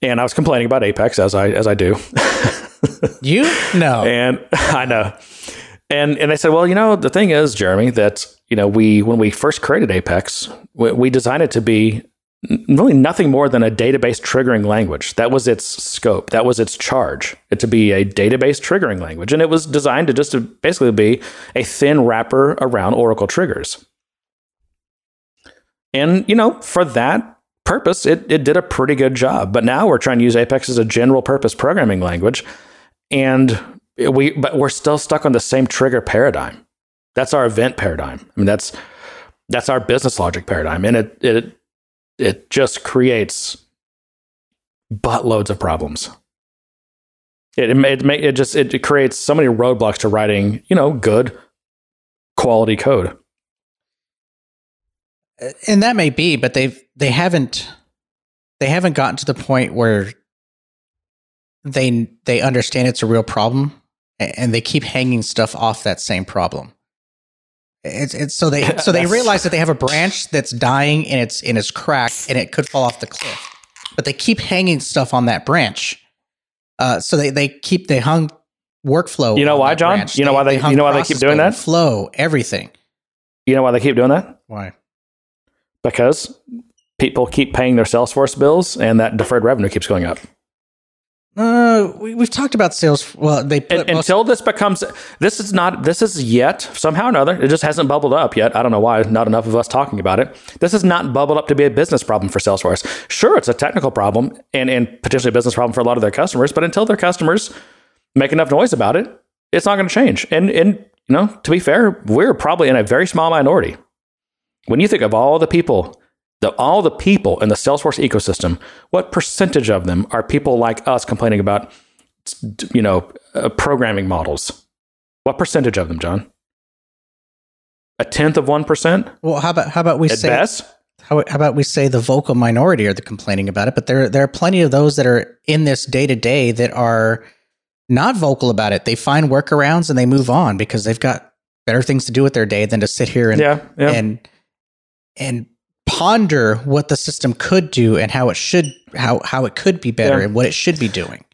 and I was complaining about Apex as I as I do, You know, and I know, And and I said, well, you know, the thing is, Jeremy, that you know, we when we first created Apex, we, we designed it to be really nothing more than a database triggering language. That was its scope. That was its charge. It to be a database triggering language, and it was designed to just to basically be a thin wrapper around Oracle triggers. And you know, for that purpose, it it did a pretty good job. But now we're trying to use Apex as a general purpose programming language, and we but we're still stuck on the same trigger paradigm. That's our event paradigm. I mean, that's that's our business logic paradigm, and it it it just creates buttloads of problems. It it, it, it just it creates so many roadblocks to writing you know good quality code. Uh, and that may be, but they've they haven't they haven't gotten to the point where they they understand it's a real problem and they keep hanging stuff off that same problem. It's, it's so they so they realize that they have a branch that's dying and it's and it's cracked and it could fall off the cliff, but they keep hanging stuff on that branch. Uh, so they they keep they hung workflow. You know why, John? Branch. You know why they, they you know why they keep doing that? Flow, everything. You know why they keep doing that? Why? Because people keep paying their Salesforce bills and that deferred revenue keeps going up. Uh, we, we've talked about sales. Well, they and, until this becomes this is not this is yet somehow or another. It just hasn't bubbled up yet. I don't know why. Not enough of us talking about it. This is not bubbled up to be a business problem for Salesforce. Sure, it's a technical problem and and potentially a business problem for a lot of their customers. But until their customers make enough noise about it, it's not going to change. And and you know, to be fair, we're probably in a very small minority. When you think of all the people the, all the people in the Salesforce ecosystem, what percentage of them are people like us complaining about, you know, uh, programming models? What percentage of them, John? A tenth of one percent? Well, how about how about we At say best? How, how about we say the vocal minority are the complaining about it, but there there are plenty of those that are in this day to day that are not vocal about it. They find workarounds and they move on because they've got better things to do with their day than to sit here and yeah, yeah. and and ponder what the system could do and how it should how how it could be better yeah. and what it should be doing.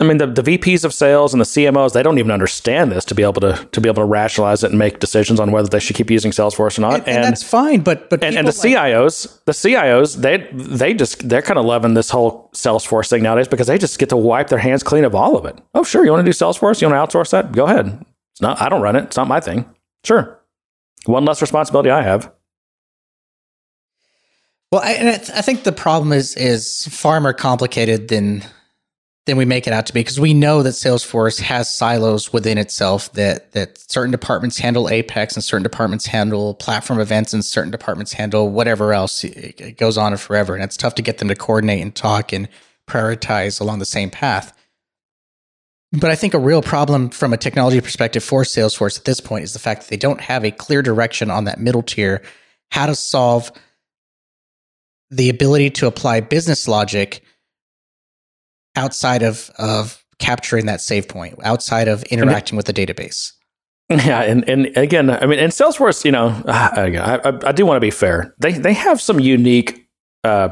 I mean, the, the VPs of sales and the CMOs, they don't even understand this to be able to to be able to rationalize it and make decisions on whether they should keep using Salesforce or not. And, and, and that's fine, but but and, and the like- CIOs, the CIOs, they they just they're kind of loving this whole Salesforce thing nowadays because they just get to wipe their hands clean of all of it. Oh, sure, you want to do Salesforce? You want to outsource that? Go ahead. It's not. I don't run it. It's not my thing. Sure, one less responsibility I have. Well, I, I think the problem is is far more complicated than than we make it out to be because we know that Salesforce has silos within itself that that certain departments handle Apex and certain departments handle platform events and certain departments handle whatever else. It, it goes on forever, and it's tough to get them to coordinate and talk and prioritize along the same path. But I think a real problem from a technology perspective for Salesforce at this point is the fact that they don't have a clear direction on that middle tier, how to solve the ability to apply business logic outside of of capturing that save point, outside of interacting with the database. Yeah, and, and again, I mean, in Salesforce, you know, again, I, I, I do want to be fair. They they have some unique uh,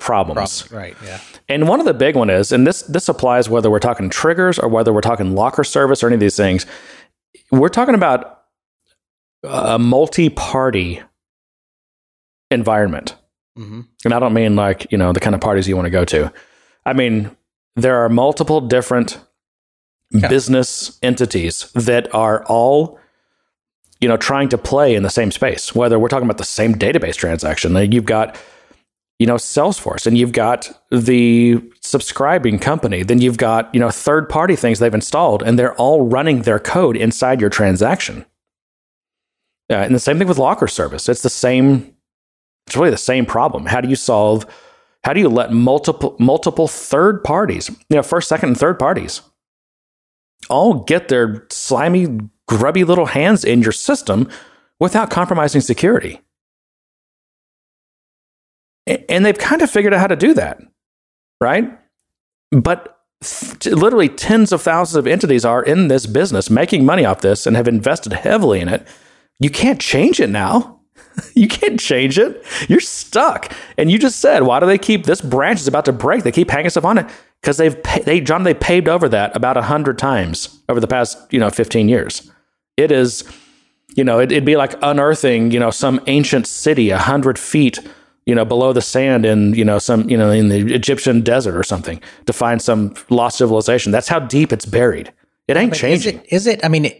problems, right? Yeah, and one of the big one is, and this this applies whether we're talking triggers or whether we're talking locker service or any of these things. We're talking about a multi-party environment. Mm-hmm. And I don't mean like, you know, the kind of parties you want to go to. I mean, there are multiple different yeah. business entities that are all, you know, trying to play in the same space, whether we're talking about the same database transaction. You've got, you know, Salesforce and you've got the subscribing company, then you've got, you know, third party things they've installed and they're all running their code inside your transaction. Uh, and the same thing with Locker Service. It's the same it's really the same problem. How do you solve? How do you let multiple multiple third parties, you know, first, second, and third parties, all get their slimy, grubby little hands in your system without compromising security? And they've kind of figured out how to do that, right? But literally tens of thousands of entities are in this business making money off this and have invested heavily in it. You can't change it now. you can't change it. You're stuck. And you just said, why do they keep this branch is about to break? They keep hanging stuff on it because they've they John they paved over that about a hundred times over the past you know 15 years. It is, you know, it, it'd be like unearthing, you know, some ancient city a hundred feet, you know, below the sand in, you know, some, you know, in the Egyptian desert or something to find some lost civilization. That's how deep it's buried. It ain't But changing. Is it, is it? I mean,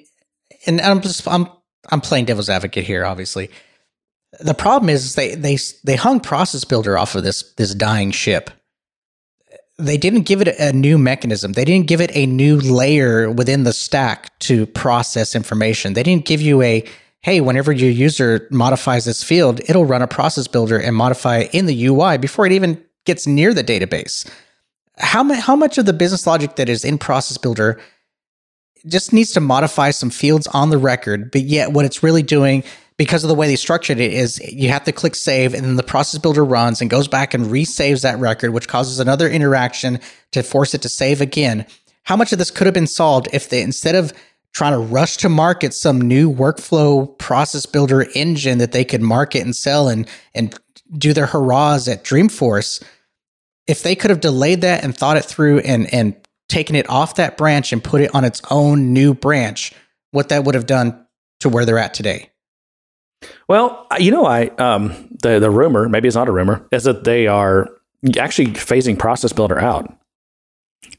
and I'm just I'm I'm playing devil's advocate here. Obviously, the problem is they they they hung Process Builder off of this this dying ship. They didn't give it a new mechanism. They didn't give it a new layer within the stack to process information. They didn't give you a hey, whenever your user modifies this field, it'll run a process builder and modify it in the UI before it even gets near the database. How, how much of the business logic that is in process builder just needs to modify some fields on the record, but yet what it's really doing because of the way they structured it is you have to click save and then the process builder runs and goes back and resaves that record, which causes another interaction to force it to save again. How much of this could have been solved if they instead of trying to rush to market some new workflow process builder engine that they could market and sell and and do their hurrahs at Dreamforce, if they could have delayed that and thought it through and and taken it off that branch and put it on its own new branch, what that would have done to where they're at today. Well, you know, I um, the the rumor, maybe it's not a rumor, is that they are actually phasing Process Builder out,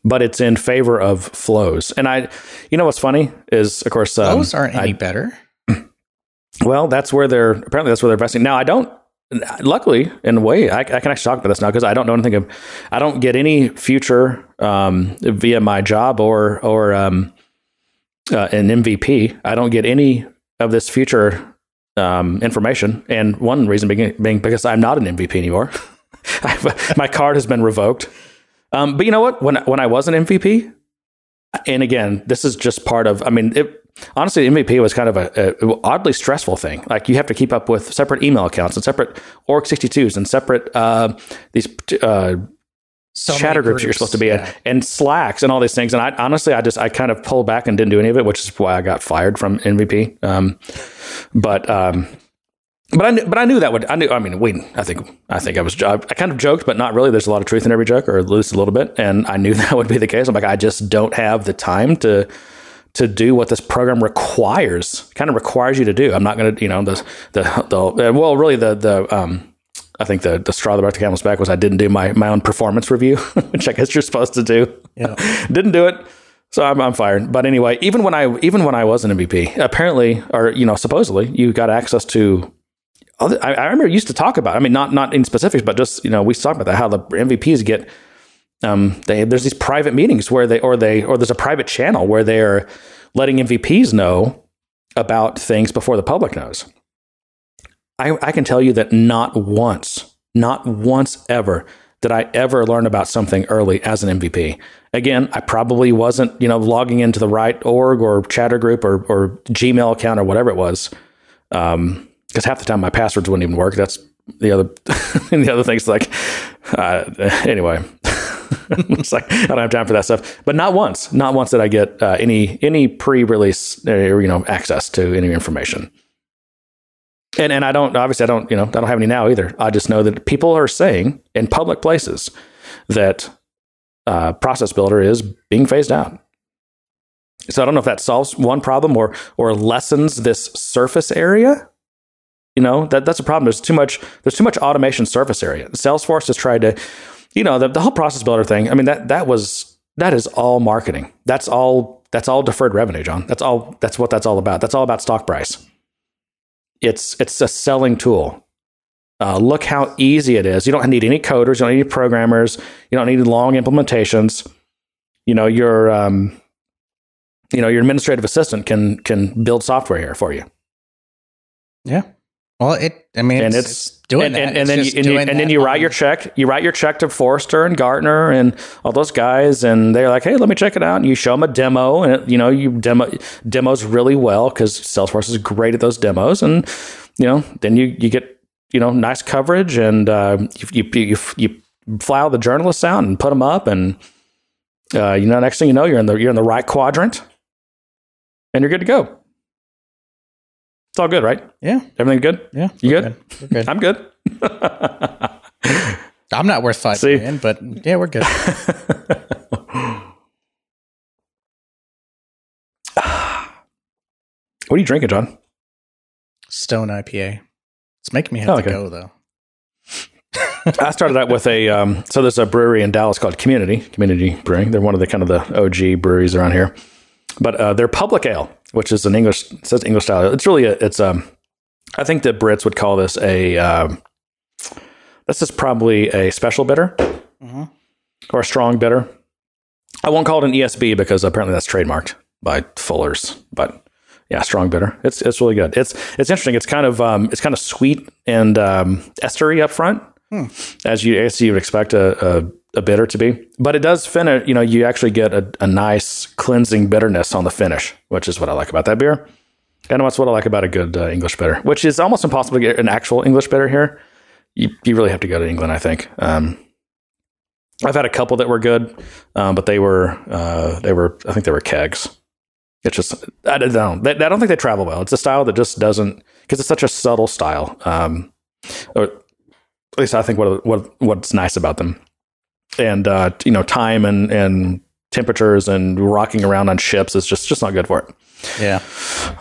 but it's in favor of flows. And I, you know, what's funny is, of course, um, Those aren't any I- better. well, that's where they're apparently that's where they're investing. Now, I don't. Luckily, in a way, I, I can actually talk about this now because I don't know anything of. I don't get any future um, via my job or or um, uh, an MVP. I don't get any of this future um, information, and one reason being, being because I'm not an MVP anymore. My card has been revoked. Um, but you know what? When when I was an MVP, and again, this is just part of. I mean, it, honestly, MVP was kind of a, a oddly stressful thing. Like you have to keep up with separate email accounts and separate org 62s and separate uh, these uh, So groups, you're supposed to be yeah. in and slacks and all these things and i honestly i just i kind of pulled back and didn't do any of it which is why i got fired from mvp um, but um, but I knew, but I knew that would I knew I mean we I think I think I was I kind of joked but not really. There's a lot of truth in every joke or at least a little bit and I knew that would be the case. I'm like I just don't have the time to to do what this program requires kind of requires you to do. I'm not going to you know the the the well really the the um I think the the straw that broke the camel's back was I didn't do my my own performance review which I guess you're supposed to do Yeah. didn't do it so I'm, I'm fired but anyway even when I even when I was an MVP apparently or you know supposedly you got access to other- I, I remember used to talk about. I mean, not not in specifics, but just you know, we talked about that how the MVPs get. Um, they there's these private meetings where they or they or there's a private channel where they're letting MVPs know about things before the public knows. I I can tell you that not once, not once ever did I ever learn about something early as an MVP. Again, I probably wasn't you know logging into the right org or chatter group or or Gmail account or whatever it was. Um, because half the time my passwords wouldn't even work. That's the other the other things like uh, anyway. it's like I don't have time for that stuff. But not once, not once did I get uh, any any pre-release uh, you know access to any information. And and I don't obviously I don't you know I don't have any now either. I just know that people are saying in public places that uh, Process Builder is being phased out. So I don't know if that solves one problem or or lessens this surface area. You know that that's a problem. There's too much there's too much automation surface area. Salesforce has tried to you know the, the whole process builder thing i mean that that was that is all marketing. That's all that's all deferred revenue john. That's all that's what that's all about. That's all about stock price it's it's a selling tool. Uh, look how easy it is. You don't need any coders. You don't need any programmers. You don't need long implementations. You know your um, you know your administrative assistant can can build software here for you. Yeah. Well, it. I mean, and it's, it's, doing and, that. and, and then you, and, you, and then you write your check. You write your check to Forrester and Gartner and all those guys, and they're like, "Hey, let me check it out." And you show them a demo, and it, you know you demo demos really well because Salesforce is great at those demos, and you know then you you get you know nice coverage, and uh, you, you you you file the journalists out and put them up, and uh, you know next thing you know you're in the you're in the right quadrant, and you're good to go. It's all good, right? Yeah. Everything good? Yeah. You good? We're good. I'm good. I'm not worth five See? million, but yeah, we're good. What are you drinking, John? Stone IPA. It's making me have Oh, to okay. go though. I started out with a um, so there's a brewery in Dallas called Community Community Brewing. They're one of the kind of the OG breweries around here, but uh, they're public ale, which is an English says English style. It's really a, it's um I think the Brits would call this a um, this is probably a special bitter Mhm. or a strong bitter. I won't call it an ESB because apparently that's trademarked by Fuller's, but yeah, strong bitter. It's it's really good. It's it's interesting. It's kind of um, it's kind of sweet and um, estery up front, as you as you would expect a, a a bitter to be. But it does finish. You know, you actually get a, a nice cleansing bitterness on the finish, which is what I like about that beer. And that's what I like about a good uh, English bitter, which is almost impossible to get an actual English bitter here. You you really have to go to England, I think. Um, I've had a couple that were good, um, but they were uh, they were I think they were kegs. It's just I don't. They, I don't think they travel well. It's a style that just doesn't because it's such a subtle style. Um, or at least I think what what what's nice about them, and uh, you know, time and and temperatures and rocking around on ships is just just not good for it. Yeah.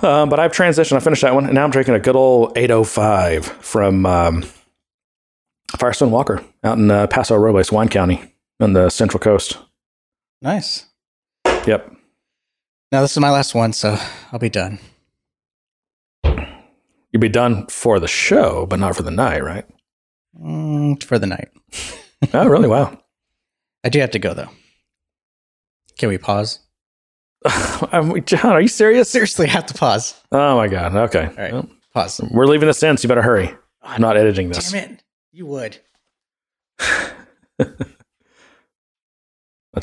Um, but I've transitioned. I finished that one, and now I'm drinking a good old 805 from um, Firestone Walker out in uh, Paso Robles, Wine County, on the Central Coast. Nice. Yep. Now this is my last one, so I'll be done. You'll be done for the show, but not for the night, right? Mm, for the night. oh, really? Wow. I do have to go though. Can we pause? I'm, John, are you serious? Seriously, I have to pause. Oh my god. Okay. All right. Well, Pause. we're leaving this in, so you better hurry. I'm not editing this. Damn it. You would. Let's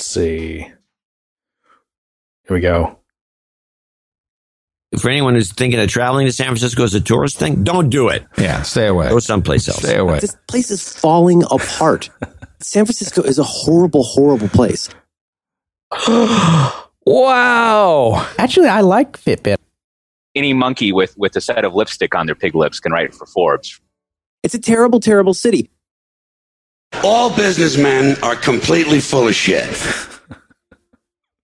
see. Here we go. For anyone who's thinking of traveling to San Francisco as a tourist thing, don't do it. Yeah, stay away. Go someplace else. Stay away. This place is falling apart. San Francisco is a horrible, horrible place. wow. Actually, I like Fitbit. any monkey with with a set of lipstick on their pig lips can write for Forbes. It's a terrible, terrible city. All businessmen are completely full of shit.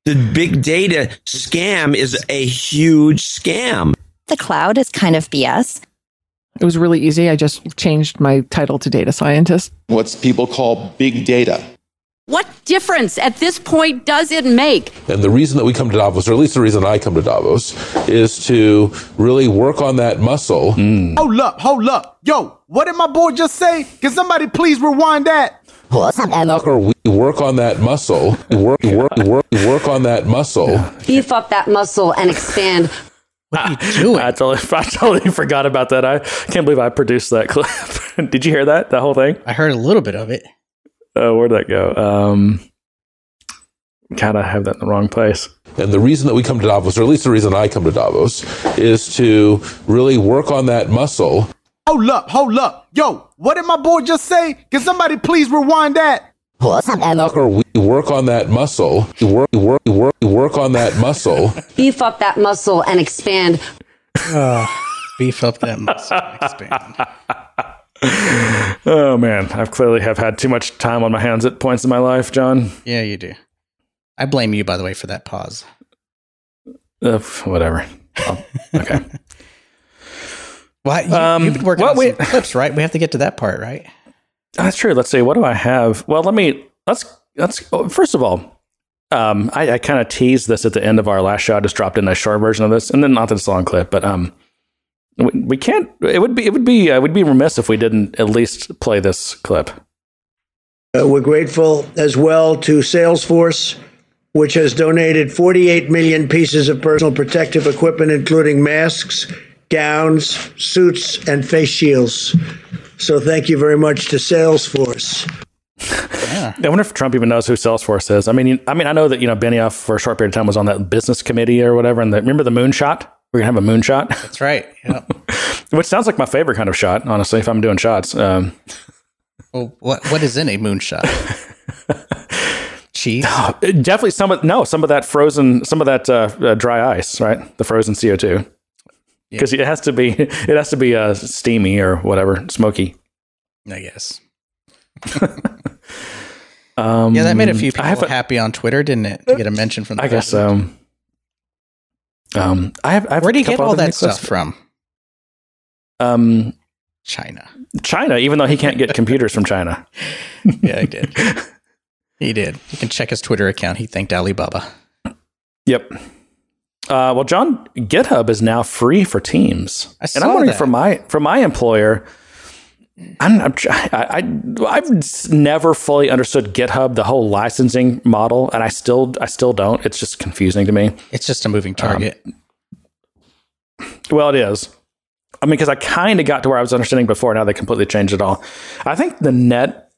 The big data scam is a huge scam. The cloud is kind of BS. It was really easy. I just changed my title to data scientist. What's people call big data. What difference at this point does it make? And the reason that we come to Davos, or at least the reason I come to Davos, is to really work on that muscle. Mm. Hold up, hold up. Yo, what did my boy just say? Can somebody please rewind that? Or we work on that muscle. Work, work, work, work on that muscle. Beef up that muscle and expand. What are you doing? I totally, I totally forgot about that. I can't believe I produced that clip. Did you hear that? That whole thing? I heard a little bit of it. Oh, where'd that go? Um, God, I have that in the wrong place. And the reason that we come to Davos, or at least the reason I come to Davos, is to really work on that muscle. Hold up, hold up. Yo, what did my boy just say? Can somebody please rewind that? Or we work on that muscle. We work, we work, we work, we work on that muscle. Beef up that muscle and expand. Uh, beef up that muscle. and Expand. Oh man, I've clearly have had too much time on my hands at points in my life, John. Yeah, you do. I blame you, by the way, for that pause. Uh, whatever. Oh, okay. Well, you, Um, you've been working what on we- clips, right? We have to get to that part, right? That's true. Let's see. What do I have? Well, let me. Let's. Let's. oh, First of all, um, I, I kind of teased this at the end of our last show. I just dropped in a short version of this, and then not this long clip, but um, we, we can't. It would be. It would be. Uh, would be remiss if we didn't at least play this clip. Uh, we're grateful as well to Salesforce, which has donated 48 million pieces of personal protective equipment, including masks, gowns, suits, and face shields. So thank you very much to Salesforce. Yeah. I wonder if Trump even knows who Salesforce is. I mean, I mean, I know that you know Benioff for a short period of time was on that business committee or whatever. And the, remember the moonshot? We're gonna have a moonshot, That's right. Yep. which sounds like my favorite kind of shot. Honestly, if I'm doing shots, um, well, what what is in a moonshot? Cheese. definitely some of no, some of that frozen, some of that uh, uh, dry ice, right? The frozen CO two, because it has to be, it has to be uh, steamy or whatever, smoky. I guess. Um, Yeah, that made a few people a- happy on Twitter, didn't it? To get a mention from the I guess so. Um, I have. I have Where do you get all that stuff from? Um, China. China, even though he can't get computers from China. Yeah, he did. he did. You can check his Twitter account. He thanked Alibaba. Yep. Uh, well, John, GitHub is now free for Teams, I and I'm wondering that. from my from my employer. I'm, I'm I, I I've never fully understood GitHub, the whole licensing model, and I still I still don't. It's just confusing to me. It's just a moving target. Well, it is. I mean, because I kind of got to where I was understanding before. Now they completely changed it all. I think the net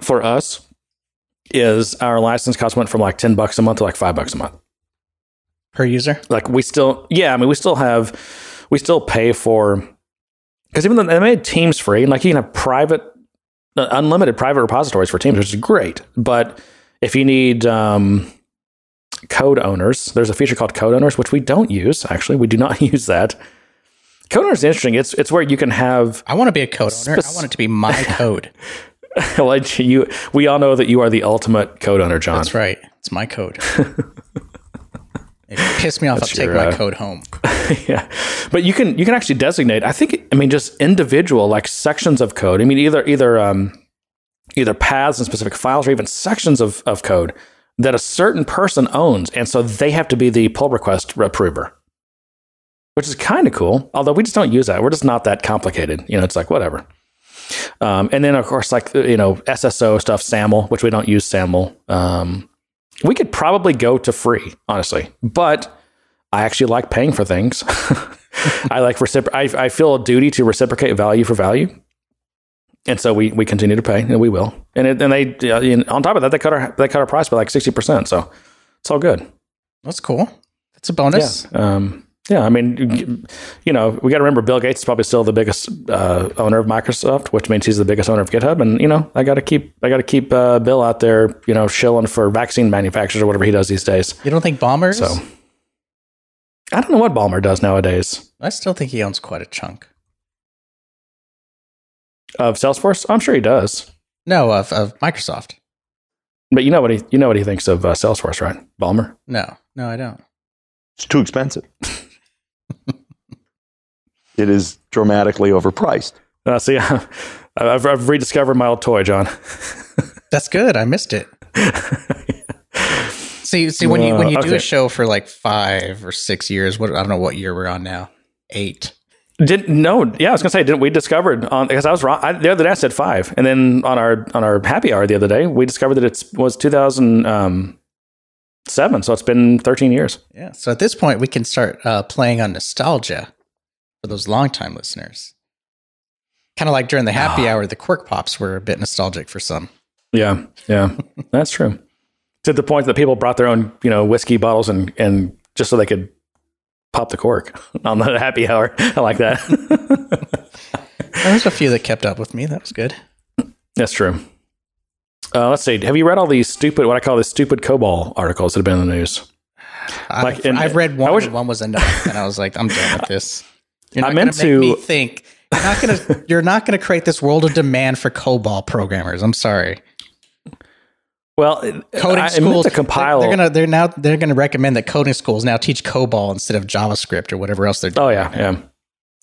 for us is our license cost went from like ten bucks a month to like five bucks a month. Per user. like we still yeah i mean we still have we still pay for because even though they made teams free and like you can have private uh, unlimited private repositories for teams which is great but if you need um, code owners there's a feature called code owners which we don't use actually we do not use that code owners is interesting it's it's where you can have I want to be a code owner. I want it to be my code. like you we all know that you are the ultimate code owner john That's right. It's my code. If it pissed me off, I'll take my uh, code home. yeah. But you can you can actually designate i think i mean just individual like sections of code. I mean either either um either paths and specific files or even sections of, of code that a certain person owns. And so they have to be the pull request approver which is kind of cool. Although we just don't use that. We're just not that complicated. You know it's like whatever. Um, and then of course like you know sso stuff saml which we don't use saml. Um, we could probably go to free honestly but I actually like paying for things. I like recipro- I, I feel a duty to reciprocate value for value, and so we, we continue to pay, and we will. And it, and they you know, on top of that, they cut our they cut our price by like sixty percent. So it's all good. That's cool. That's a bonus. Yeah. Um, yeah. I mean, you know, we got to remember Bill Gates is probably still the biggest uh, owner of Microsoft, which means he's the biggest owner of GitHub. And you know, I got to keep I got to keep uh, Bill out there, you know, shilling for vaccine manufacturers or whatever he does these days. You don't think Ballmer's? So I don't know what Ballmer does nowadays. I still think he owns quite a chunk. Of Salesforce? I'm sure he does. No, of, of Microsoft. But you know what he you know what he thinks of uh, Salesforce, right? Ballmer. No, no, I don't. It's too expensive. it is dramatically overpriced. Uh, see, I've, I've rediscovered my old toy, John. That's good. I missed it. see, see when you when you Uh, do okay. a show for like five or six years, what I don't know what year we're on now. Eight. Didn't no, yeah, I was gonna say, didn't we discovered on because I was wrong. I, the other day I said five, and then on our on our happy hour the other day we discovered that it was 2007, so it's been 13 years. Yeah. So at this point, we can start uh, playing on nostalgia for those longtime listeners. Kind of like during the happy Ah. hour, the quirk pops were a bit nostalgic for some. Yeah, yeah, that's true. To the point that people brought their own, you know, whiskey bottles and and just so they could pop the cork on the happy hour. I like that. There's a few that kept up with me. That was good. That's true. Uh, let's see. Have you read all these stupid, what I call the stupid COBOL articles that have been in the news? I've, I've read one. I wish- and one was enough, and I was like, I'm done with this. You're I not meant gonna make me think. You're not gonna. you're not gonna create this world of demand for COBOL programmers. I'm sorry. Well, Coding I, I schools to compile. They're, they're gonna. They're now. They're gonna recommend that coding schools now teach COBOL instead of JavaScript or whatever else they're. Oh, doing. oh yeah, yeah.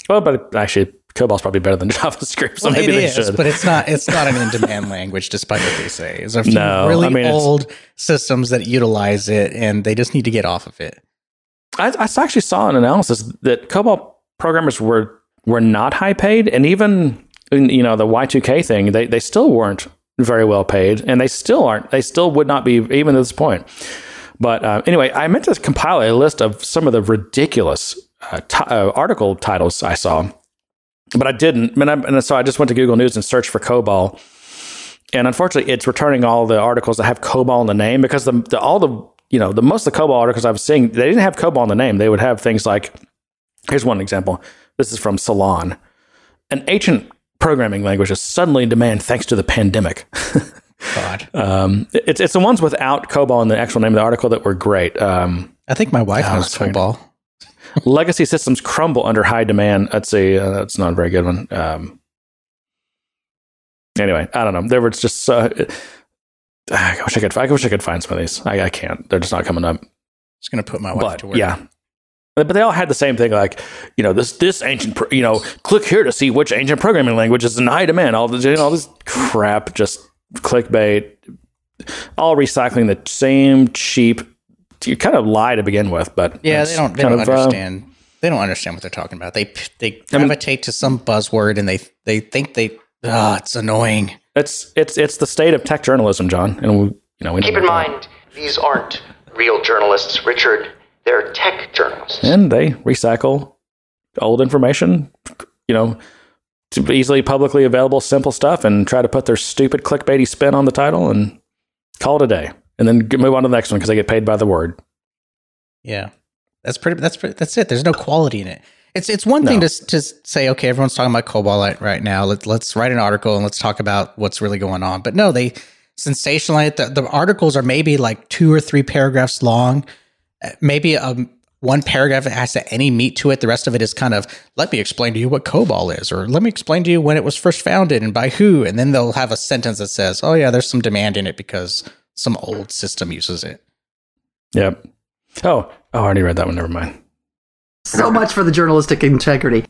Well, but actually, COBOL's probably better than JavaScript, so Well, maybe they is, should. but it's not. It's not an in-demand language, despite what they say. There's a few No, really I mean, old systems that utilize it, and they just need to get off of it. I, I actually saw an analysis that COBOL programmers were were not high paid, and even you know the Y two K thing, they they still weren't very well paid, and they still aren't. They still would not be even at this point. But uh, anyway, I meant to compile a list of some of the ridiculous uh, ti uh, article titles I saw, but I didn't. And, I, and so I just went to Google News and searched for COBOL. And unfortunately, it's returning all the articles that have COBOL in the name because the, the all the you know the most of the COBOL articles I was seeing they didn't have COBOL in the name. They would have things like here's one example. This is from Salon. An ancient programming language is suddenly in demand thanks to the pandemic. God, um, it's it's the ones without COBOL in the actual name of the article that were great. Um, I think my wife knows that's. COBOL. legacy systems crumble under high demand. Let's see, uh, that's not a very good one. Um, anyway, I don't know. There was just uh, I wish I could. I wish I could find some of these. I, I can't. They're just not coming up. Just gonna put my wife But to work. yeah, But they all had the same thing, like you know this this ancient, pro- you know, click here to see which ancient programming language is in high demand. All this, you know, all this crap, just clickbait, all recycling the same cheap. You kind of lie to begin with, but Yeah, they don't. They don't of, uh, understand. they don't understand what they're talking about. They they gravitate to some buzzword and they they think they. Ah, it's annoying. It's it's it's the state of tech journalism, John, and we, you know we know Keep in about that. mind, these aren't real journalists, Richard. They're tech journalists. and they recycle old information, you know, to easily publicly available simple stuff, and try to put their stupid clickbaity spin on the title and call it a day, and then move on to the next one because they get paid by the word. Yeah, that's pretty. That's pretty, that's it. There's no quality in it. It's it's one thing to to say okay, everyone's talking about COBOL right now. Let's let's write an article and let's talk about what's really going on. But no, they sensationalize it. The, the articles are maybe like two or three paragraphs long. Uh, Maybe um one paragraph that has any meat to it. The rest of it is kind of let me explain to you what COBOL is, or let me explain to you when it was first founded and by who. And then they'll have a sentence that says, "Oh yeah, there's some demand in it because some old system uses it." Yep. Oh, oh, I already read that one. Never mind. So much for the journalistic integrity.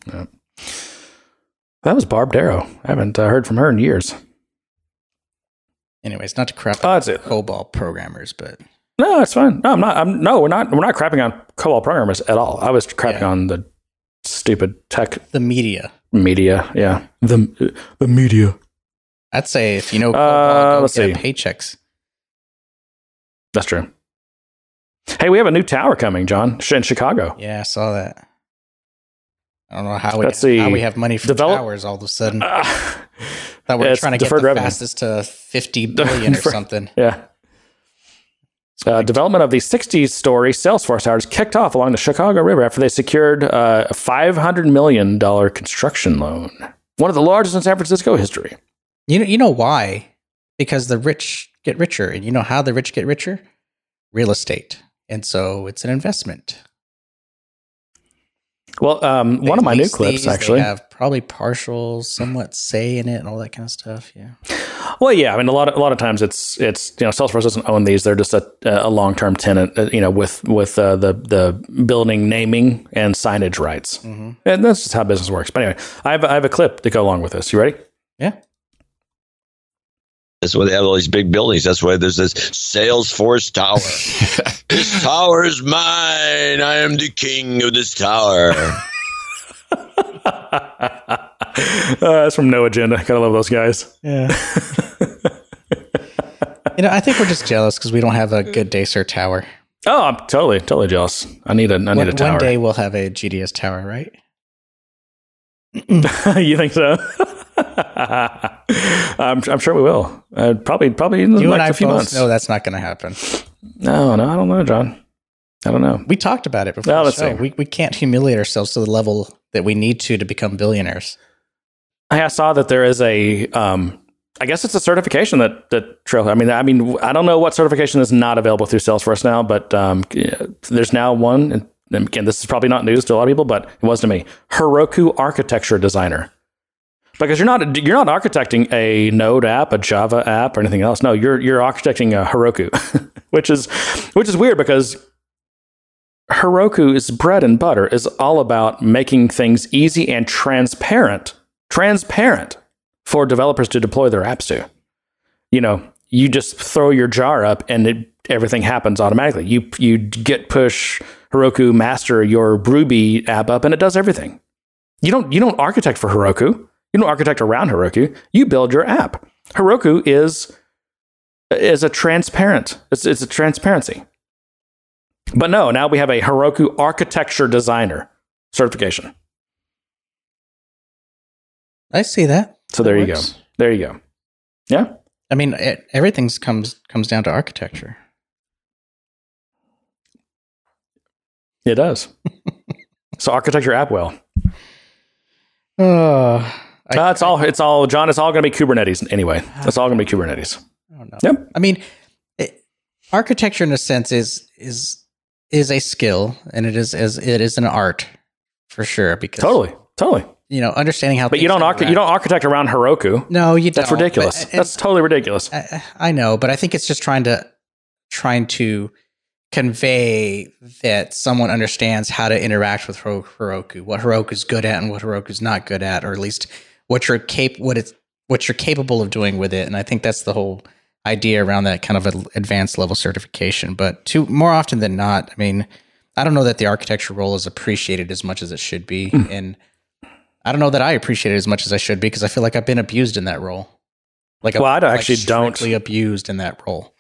That was Barb Darrow. I haven't uh, heard from her in years. Anyways, not to crap Oh. COBOL programmers, but No, it's fine. No, I'm not. I'm no. We're not. We're not crapping on COBOL programmers at all. I was crapping on the stupid tech the media. media. Yeah, the the media. I'd say if you know Uh, COBOL, go let's get see. paychecks. That's true. Hey, we have a new tower coming, John, in Chicago. Yeah, I saw that. I don't know how we see. how we have money for Develop- towers all of a sudden. Thought we we're trying to get the revenue. fastest to fifty billion or something. Yeah. Uh, development of the 60 story Salesforce towers kicked off along the Chicago River after they secured uh, a $500 million construction loan, one of the largest in San Francisco history. You know, you know why? Because the rich get richer, and you know how the rich get richer? Real estate, and so it's an investment. Well, um, one of my new clips, these, actually. have probably partial, somewhat say in it, and all that kind of stuff. Yeah. Well, yeah, I mean, a lot of a lot of times it's it's you know Salesforce doesn't own these; they're just a, a long term tenant, uh, you know, with with uh, the the building naming and signage rights, and that's just how business works. But anyway, I have I have a clip to go along with this. You ready? Yeah. That's why they have all these big buildings. That's why there's this Salesforce Tower. this tower is mine. I am the king of this tower. Uh, that's from No Agenda. Gotta love those guys. Yeah. you know, I think we're just jealous because we don't have a Good Day Sir tower. Oh, I'm totally totally jealous. I need a I need one, a tower. one day we'll have a GDS tower, right? you think so? I'm, I'm sure we will. Uh, probably probably in the You and I few both months. No, that's not going to happen. No, no, I don't know, John. I don't know. We talked about it before. Well, the let's show. see. We we can't humiliate ourselves to the level that we need to to become billionaires. I saw that there is a. Um, I guess it's a certification that that Trail. I mean, I mean, I don't know what certification is not available through Salesforce now, but um, there's now one. And and again, this is probably not news to a lot of people, but it was to me. Heroku Architecture Designer. Because you're not you're not architecting a Node app, a Java app, or anything else. No, you're you're architecting a Heroku, which is which is weird because Heroku's bread and butter is all about making things easy and transparent, transparent for developers to deploy their apps to. You know, you just throw your jar up and it, everything happens automatically. You you git push Heroku master your Ruby app up and it does everything. You don't you don't architect for Heroku. You don't architect around Heroku. You build your app. Heroku is is a transparent. It's, it's a transparency. But no, now we have a Heroku architecture designer certification. I see that. So That there you go. There you go. Yeah. I mean, it, everything's comes comes down to architecture. It does. so architecture app well. Uh, Uh, it's all it's all John. It's all going to be Kubernetes anyway. It's all going to be Kubernetes. I don't. Yep. I mean, it, architecture in a sense is is is a skill, and it is as it is an art for sure. Because Totally, totally. You know, understanding how. But you don't arch- you don't architect around Heroku. No, you That's don't, That's ridiculous. but- and- That's totally ridiculous. I, I know, but I think it's just trying to trying to convey that someone understands how to interact with Heroku, what Heroku's good at and what Heroku's not good at, or at least what you're cap- what it's what you're capable of doing with it. And I think that's the whole idea around that kind of an advanced level certification. But to more often than not, I mean, I don't know that the architecture role is appreciated as much as it should be, hmm. and I don't know that I appreciate it as much as I should be because I feel like I've been abused in that role. Like, Well, I don't- like actually don't- abused in that role.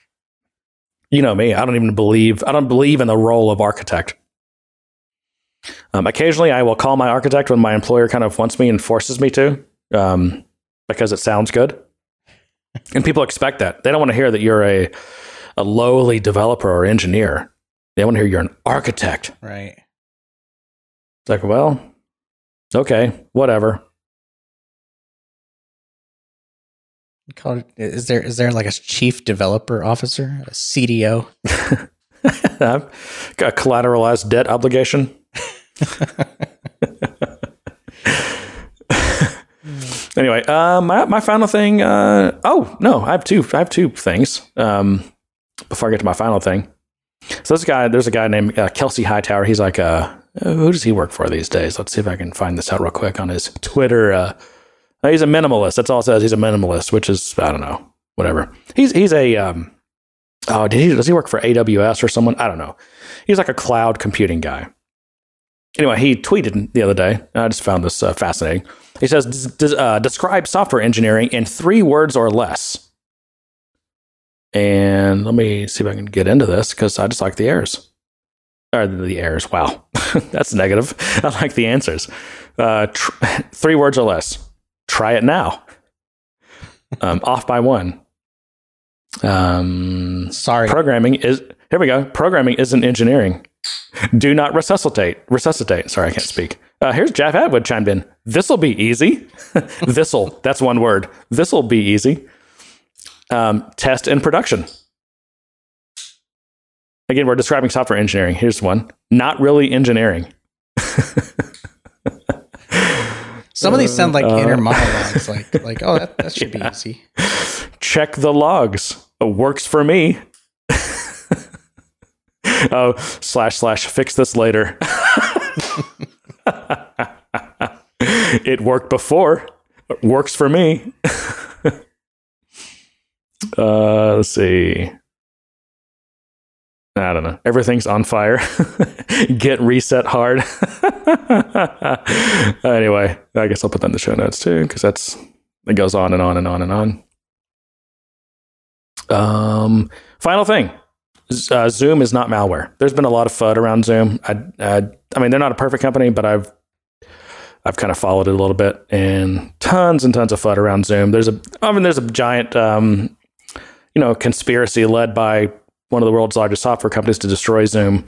you know me. I don't even believe. I don't believe in the role of architect. Um, occasionally, I will call my architect when my employer kind of wants me and forces me to, um, because it sounds good. And people expect that. They don't want to hear that you're a a lowly developer or engineer. They want to hear you're an architect. Right. It's like, well, okay, whatever. Is there is there like a chief developer officer, a CDO? a collateralized debt obligation. anyway, uh, my my final thing. Uh, oh no, I have two. I have two things. Um, before I get to my final thing, so this guy, there's a guy named uh, Kelsey Hightower. He's like, uh, who does he work for these days? Let's see if I can find this out real quick on his Twitter. Uh, he's a minimalist. That's all it says. He's a minimalist, which is I don't know, whatever. He's he's a um, oh, did he does he work for AWS or someone? I don't know. He's like a cloud computing guy. Anyway, he tweeted the other day. I just found this uh, fascinating. He says, "Des- des- uh, "Describe software engineering in three words or less." And let me see if I can get into this because I just like the errors. Or the errors. Wow, that's negative. I like the answers. Uh, tr- three words or less. Try it now. Um, off by one. Um, Sorry. Programming is here. We go. Programming isn't engineering. Do not resuscitate. Resuscitate. Sorry, I can't speak. Uh, here's Jeff Atwood chimed in. This'll be easy. This'll. That's one word. This'll be easy. Um, test in production. Again, we're describing software engineering. Here's one. Not really engineering. Some of these sound like Uh, inner monologues. Like like oh that, that should be easy. check the logs. Uh, works for me. oh, slash slash fix this later. it worked before. Works for me. uh, let's see. I don't know. Everything's on fire. Git reset hard. anyway, I guess I'll put that in the show notes too, because that's it goes on and on and on and on. Um, final thing. Uh, Zoom is not malware. There's been a lot of FUD around Zoom. I, I, I mean, they're not a perfect company, but I've, I've kind of followed it a little bit, and tons and tons of FUD around Zoom. There's a, I mean, there's a giant, um, you know, conspiracy led by one of the world's largest software companies to destroy Zoom.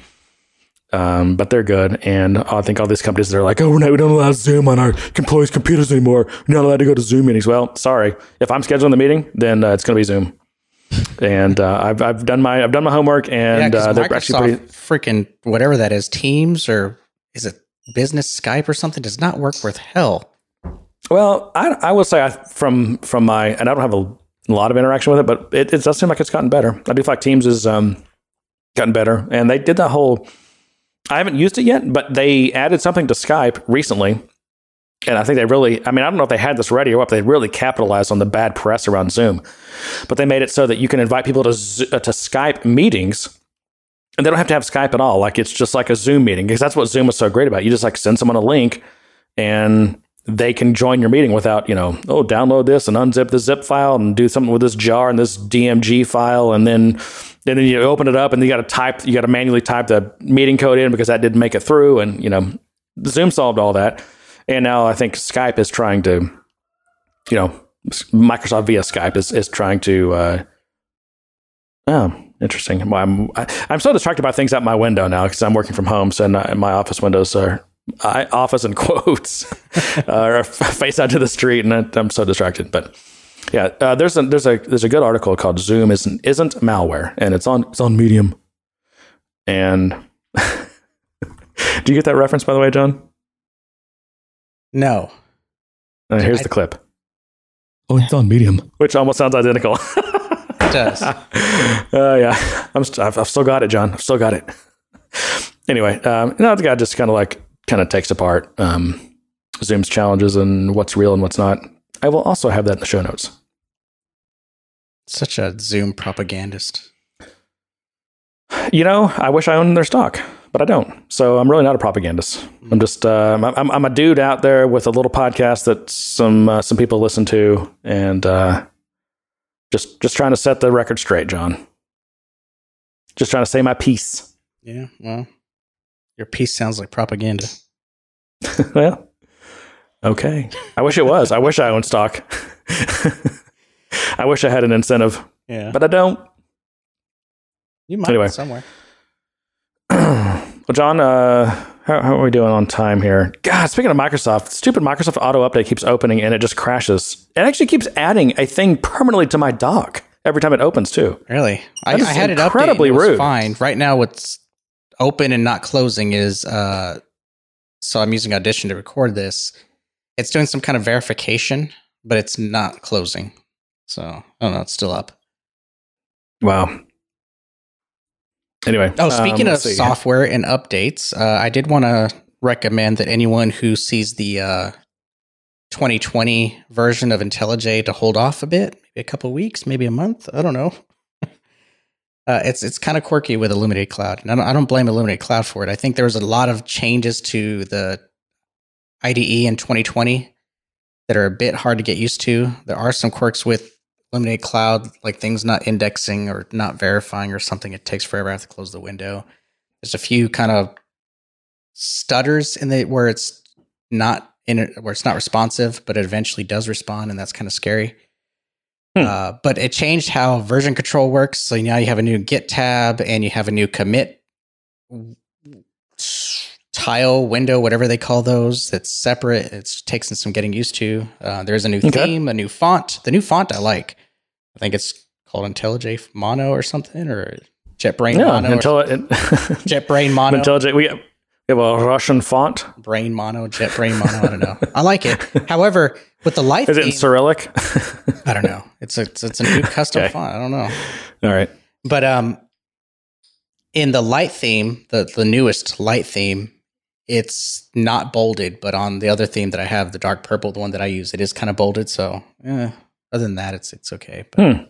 Um, but they're good, and I think all these companies they're like, oh, we're not, we don't allow Zoom on our employees' computers anymore. We're not allowed to go to Zoom meetings. Well, sorry, if I'm scheduling the meeting, then uh, it's going to be Zoom. and uh, I've I've done my I've done my homework, and yeah, uh, they're Microsoft actually pretty. freaking whatever that is, Teams or is it Business Skype or something does not work worth hell. Well, I I will say I, from from my and I don't have a lot of interaction with it, but it, it does seem like it's gotten better. I do feel like Teams has um, gotten better, and they did that whole. I haven't used it yet, but they added something to Skype recently, and I think they really. I mean, I don't know if they had this ready or what. They really capitalized on the bad press around Zoom, but they made it so that you can invite people to uh, to Skype meetings. And they don't have to have Skype at all. Like it's just like a Zoom meeting because that's what Zoom was so great about. You just like send someone a link, and they can join your meeting without, you know, oh, download this and unzip the zip file and do something with this jar and this DMG file. And then, and then you open it up and you got to type, you got to manually type the meeting code in because that didn't make it through. And, you know, Zoom solved all that. And now I think Skype is trying to, you know, Microsoft via Skype is, is trying to, uh, oh, interesting. Well, I'm, I, I'm so distracted by things out my window now because I'm working from home. So my office windows are I, office in quotes uh, face out to the street, and I, I'm so distracted. But yeah, uh, there's a there's a there's a good article called "Zoom isn't isn't malware," and it's on it's on Medium. And do you get that reference, by the way, John? No. Uh, here's I- the clip. Oh, it's on Medium, which almost sounds identical. Does does. Uh, yeah, I'm st- I've, I've still got it, John. I've still got it. anyway, um, no, the guy just kind of like kind of takes apart um, Zoom's challenges and what's real and what's not. I will also have that in the show notes. Such a Zoom propagandist. You know, I wish I owned their stock, but I don't. So I'm really not a propagandist. I'm just uh, I'm, I'm a dude out there with a little podcast that some uh, some people listen to, and uh, just just trying to set the record straight, John. Just trying to say my piece. Yeah, well, your piece sounds like propaganda. well, okay. I wish it was. I wish I owned stock. I wish I had an incentive. Yeah. But I don't. You might Anyway. somewhere. Well, John, uh, how, how are we doing on time here? God, speaking of Microsoft, stupid Microsoft Auto Update keeps opening and it just crashes. It actually keeps adding a thing permanently to my dock every time it opens too. Really? I, I had it incredibly updated. It was rude. Fine. Right now, what's open and not closing is uh, so I'm using Audition to record this. It's doing some kind of verification, but it's not closing. So I don't know. It's still up. Wow. Anyway. Oh, speaking um, of see. software and updates, uh, I did want to recommend that anyone who sees the uh, 2020 version of IntelliJ to hold off a bit, maybe a couple weeks, maybe a month. I don't know. Uh, it's it's kind of quirky with Illuminate Cloud, and I don't, I don't blame Illuminate Cloud for it. I think there was a lot of changes to the IDE in 2020 that are a bit hard to get used to. There are some quirks with Illuminate Cloud, like things not indexing or not verifying or something. It takes forever. I have to close the window. There's a few kind of stutters in the where it's not in it, where it's not responsive, but it eventually does respond, and that's kind of scary. Uh, but it changed how version control works. So now you have a new Git tab and you have a new commit tile window, whatever they call those. That's separate. It takes some getting used to. Uh, there's a new Okay. theme, a new font. The new font I like. I think it's called IntelliJ Mono or something, or JetBrain Yeah, Mono. or until JetBrain Mono. IntelliJ, we, we have a Russian font. Brain Mono, jet brain Mono. I don't know. I like it. However, with the light Is it in Cyrillic? I don't know. It's a it's, it's a new custom Okay. font. I don't know. All right. But um, in the light theme, the the newest light theme, it's not bolded. But on the other theme that I have, the dark purple, the one that I use, it is kind of bolded. So, eh, other than that, it's it's okay. But Hmm.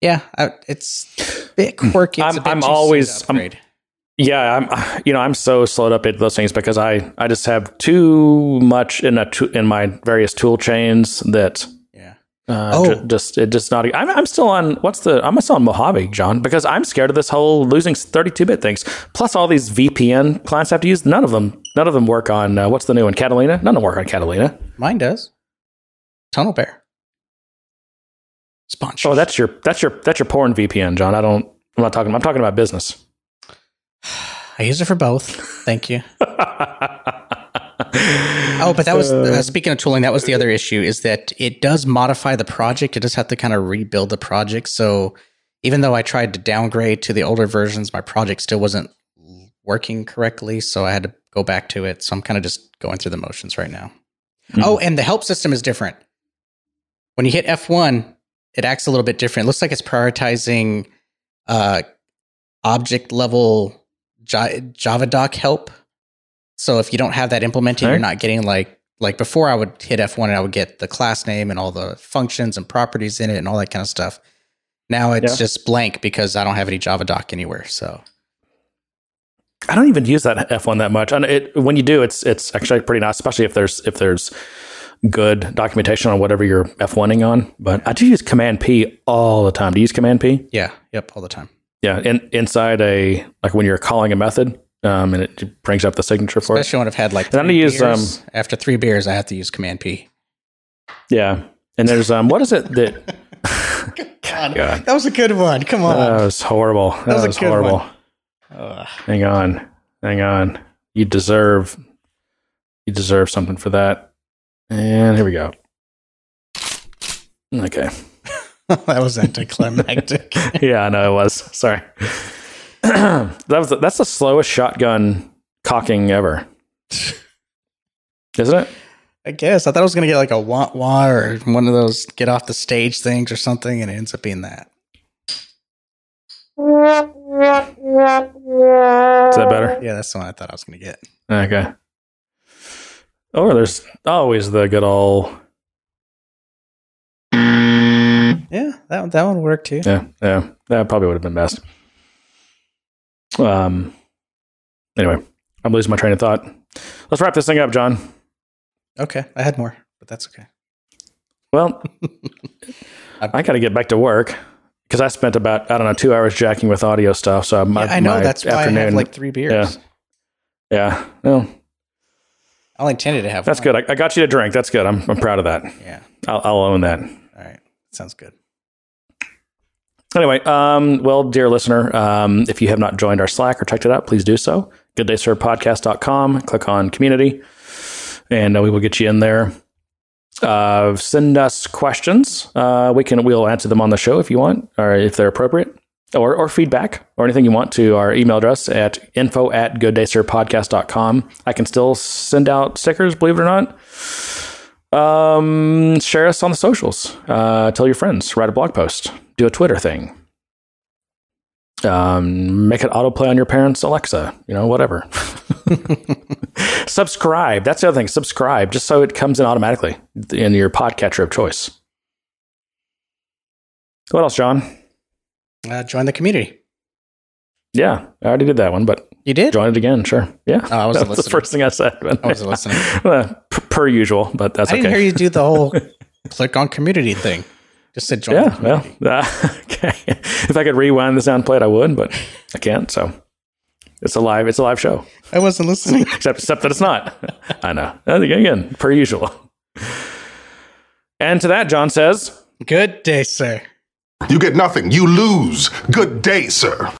yeah, I, it's a bit quirky. It's I'm- a bit I'm too soon to always- I'm-. Yeah, I'm. You know, I'm so slow to update those things because I I just have too much in a in my various tool chains that. Yeah. Uh, Oh. ju- just it just not. I'm I'm still on. What's the? I'm still on Mojave, John, because I'm scared of this whole losing 32 bit things. Plus, all these VPN clients I have to use. None of them. None of them work on. Uh, what's the new one? Catalina. None of them work on Catalina. Mine does. TunnelBear. Sponsor. Oh, that's your that's your that's your porn VPN, John. I don't. I'm not talking. I'm talking about business. I use it for both. Thank you. oh, but that was uh, speaking of tooling. That was the other issue is that it does modify the project. It does have to kind of rebuild the project. So even though I tried to downgrade to the older versions, my project still wasn't working correctly. So I had to go back to it. So I'm kind of just going through the motions right now. Oh, and the help system is different. When you hit F1, it acts a little bit different. It looks like it's prioritizing uh, object level Javadoc help. So if you don't have that implemented, you're not getting like like before. I would hit F1 and I would get the class name and all the functions and properties in it and all that kind of stuff. Now it's Yeah. just blank because I don't have any Javadoc anywhere. So I don't even use that F1 that much. And it, when you do, it's it's actually pretty nice, especially if there's if there's good documentation on whatever you're F1ing on. But I do use Command P all the time. Do you use Command P? yeah, yep, all the time. Yeah, in, inside a like when you're calling a method, um, and it brings up the signature for Especially when I've had like And I'm three gonna use, um, after three beers, I have to use Command P. Yeah, and there's um, what is it that? God, God. that was a good one. Come on. That was horrible. That, was was, a good horrible. one. Hang on, hang on. You deserve, you deserve something for that. And here we go. Okay. that was anticlimactic. yeah, I know it was. Sorry. that was that's the slowest shotgun cocking ever. Isn't it? I guess I thought I was gonna get like a wah wah or one of those get off the stage things or something, and it ends up being that. Is that better? Yeah, that's the one I thought I was going to get. Okay. Or there's always the good old. Yeah, that one, that one worked too. Yeah, yeah, that probably would have been best. Um. Anyway, I'm losing my train of thought. Let's wrap this thing up, John. Okay, I had more, but that's okay. Well, I got to get back to work because I spent about I don't know two hours jacking with audio stuff. So my, Yeah, I know that's why I have afternoon- like three beers. Yeah, yeah. Well, I only intended to have. that's one. good. I, I got you to drink. That's good. I'm I'm proud of that. Yeah. I'll, I'll own that. Sounds good. Anyway, um, well, dear listener, um, if you have not joined our Slack or checked it out, please do so. GoodDaySirPodcast.com. Click on Community, and uh, we will get you in there. Uh, send us questions. Uh, we can we'll answer them on the show if you want, or if they're appropriate, or or feedback or anything you want to our email address at info at gooddaysirpodcast.com. I can still send out stickers, believe it or not. Um, share us on the socials. Uh, tell your friends. Write a blog post. Do a Twitter thing. Um, make it autoplay on your parents' Alexa. You know, whatever. subscribe. That's the other thing. Subscribe, just so it comes in automatically in your podcatcher of choice. What else, John? Uh, join the community. Yeah, I already did that one, but you did join it again. Sure. Yeah, Oh, I wasn't that was the first thing I said. But I wasn't listening. Uh, per usual, but that's I didn't okay. hear you do the whole click on community thing. Just said join. the Yeah, well, uh, okay. If I could rewind the sound play, I would, but I can't. So it's a live. It's a live show. I wasn't listening. except except that it's not. I know. Again, per usual. And to that, John says, "Good day, sir." You get nothing. You lose. Good day, sir.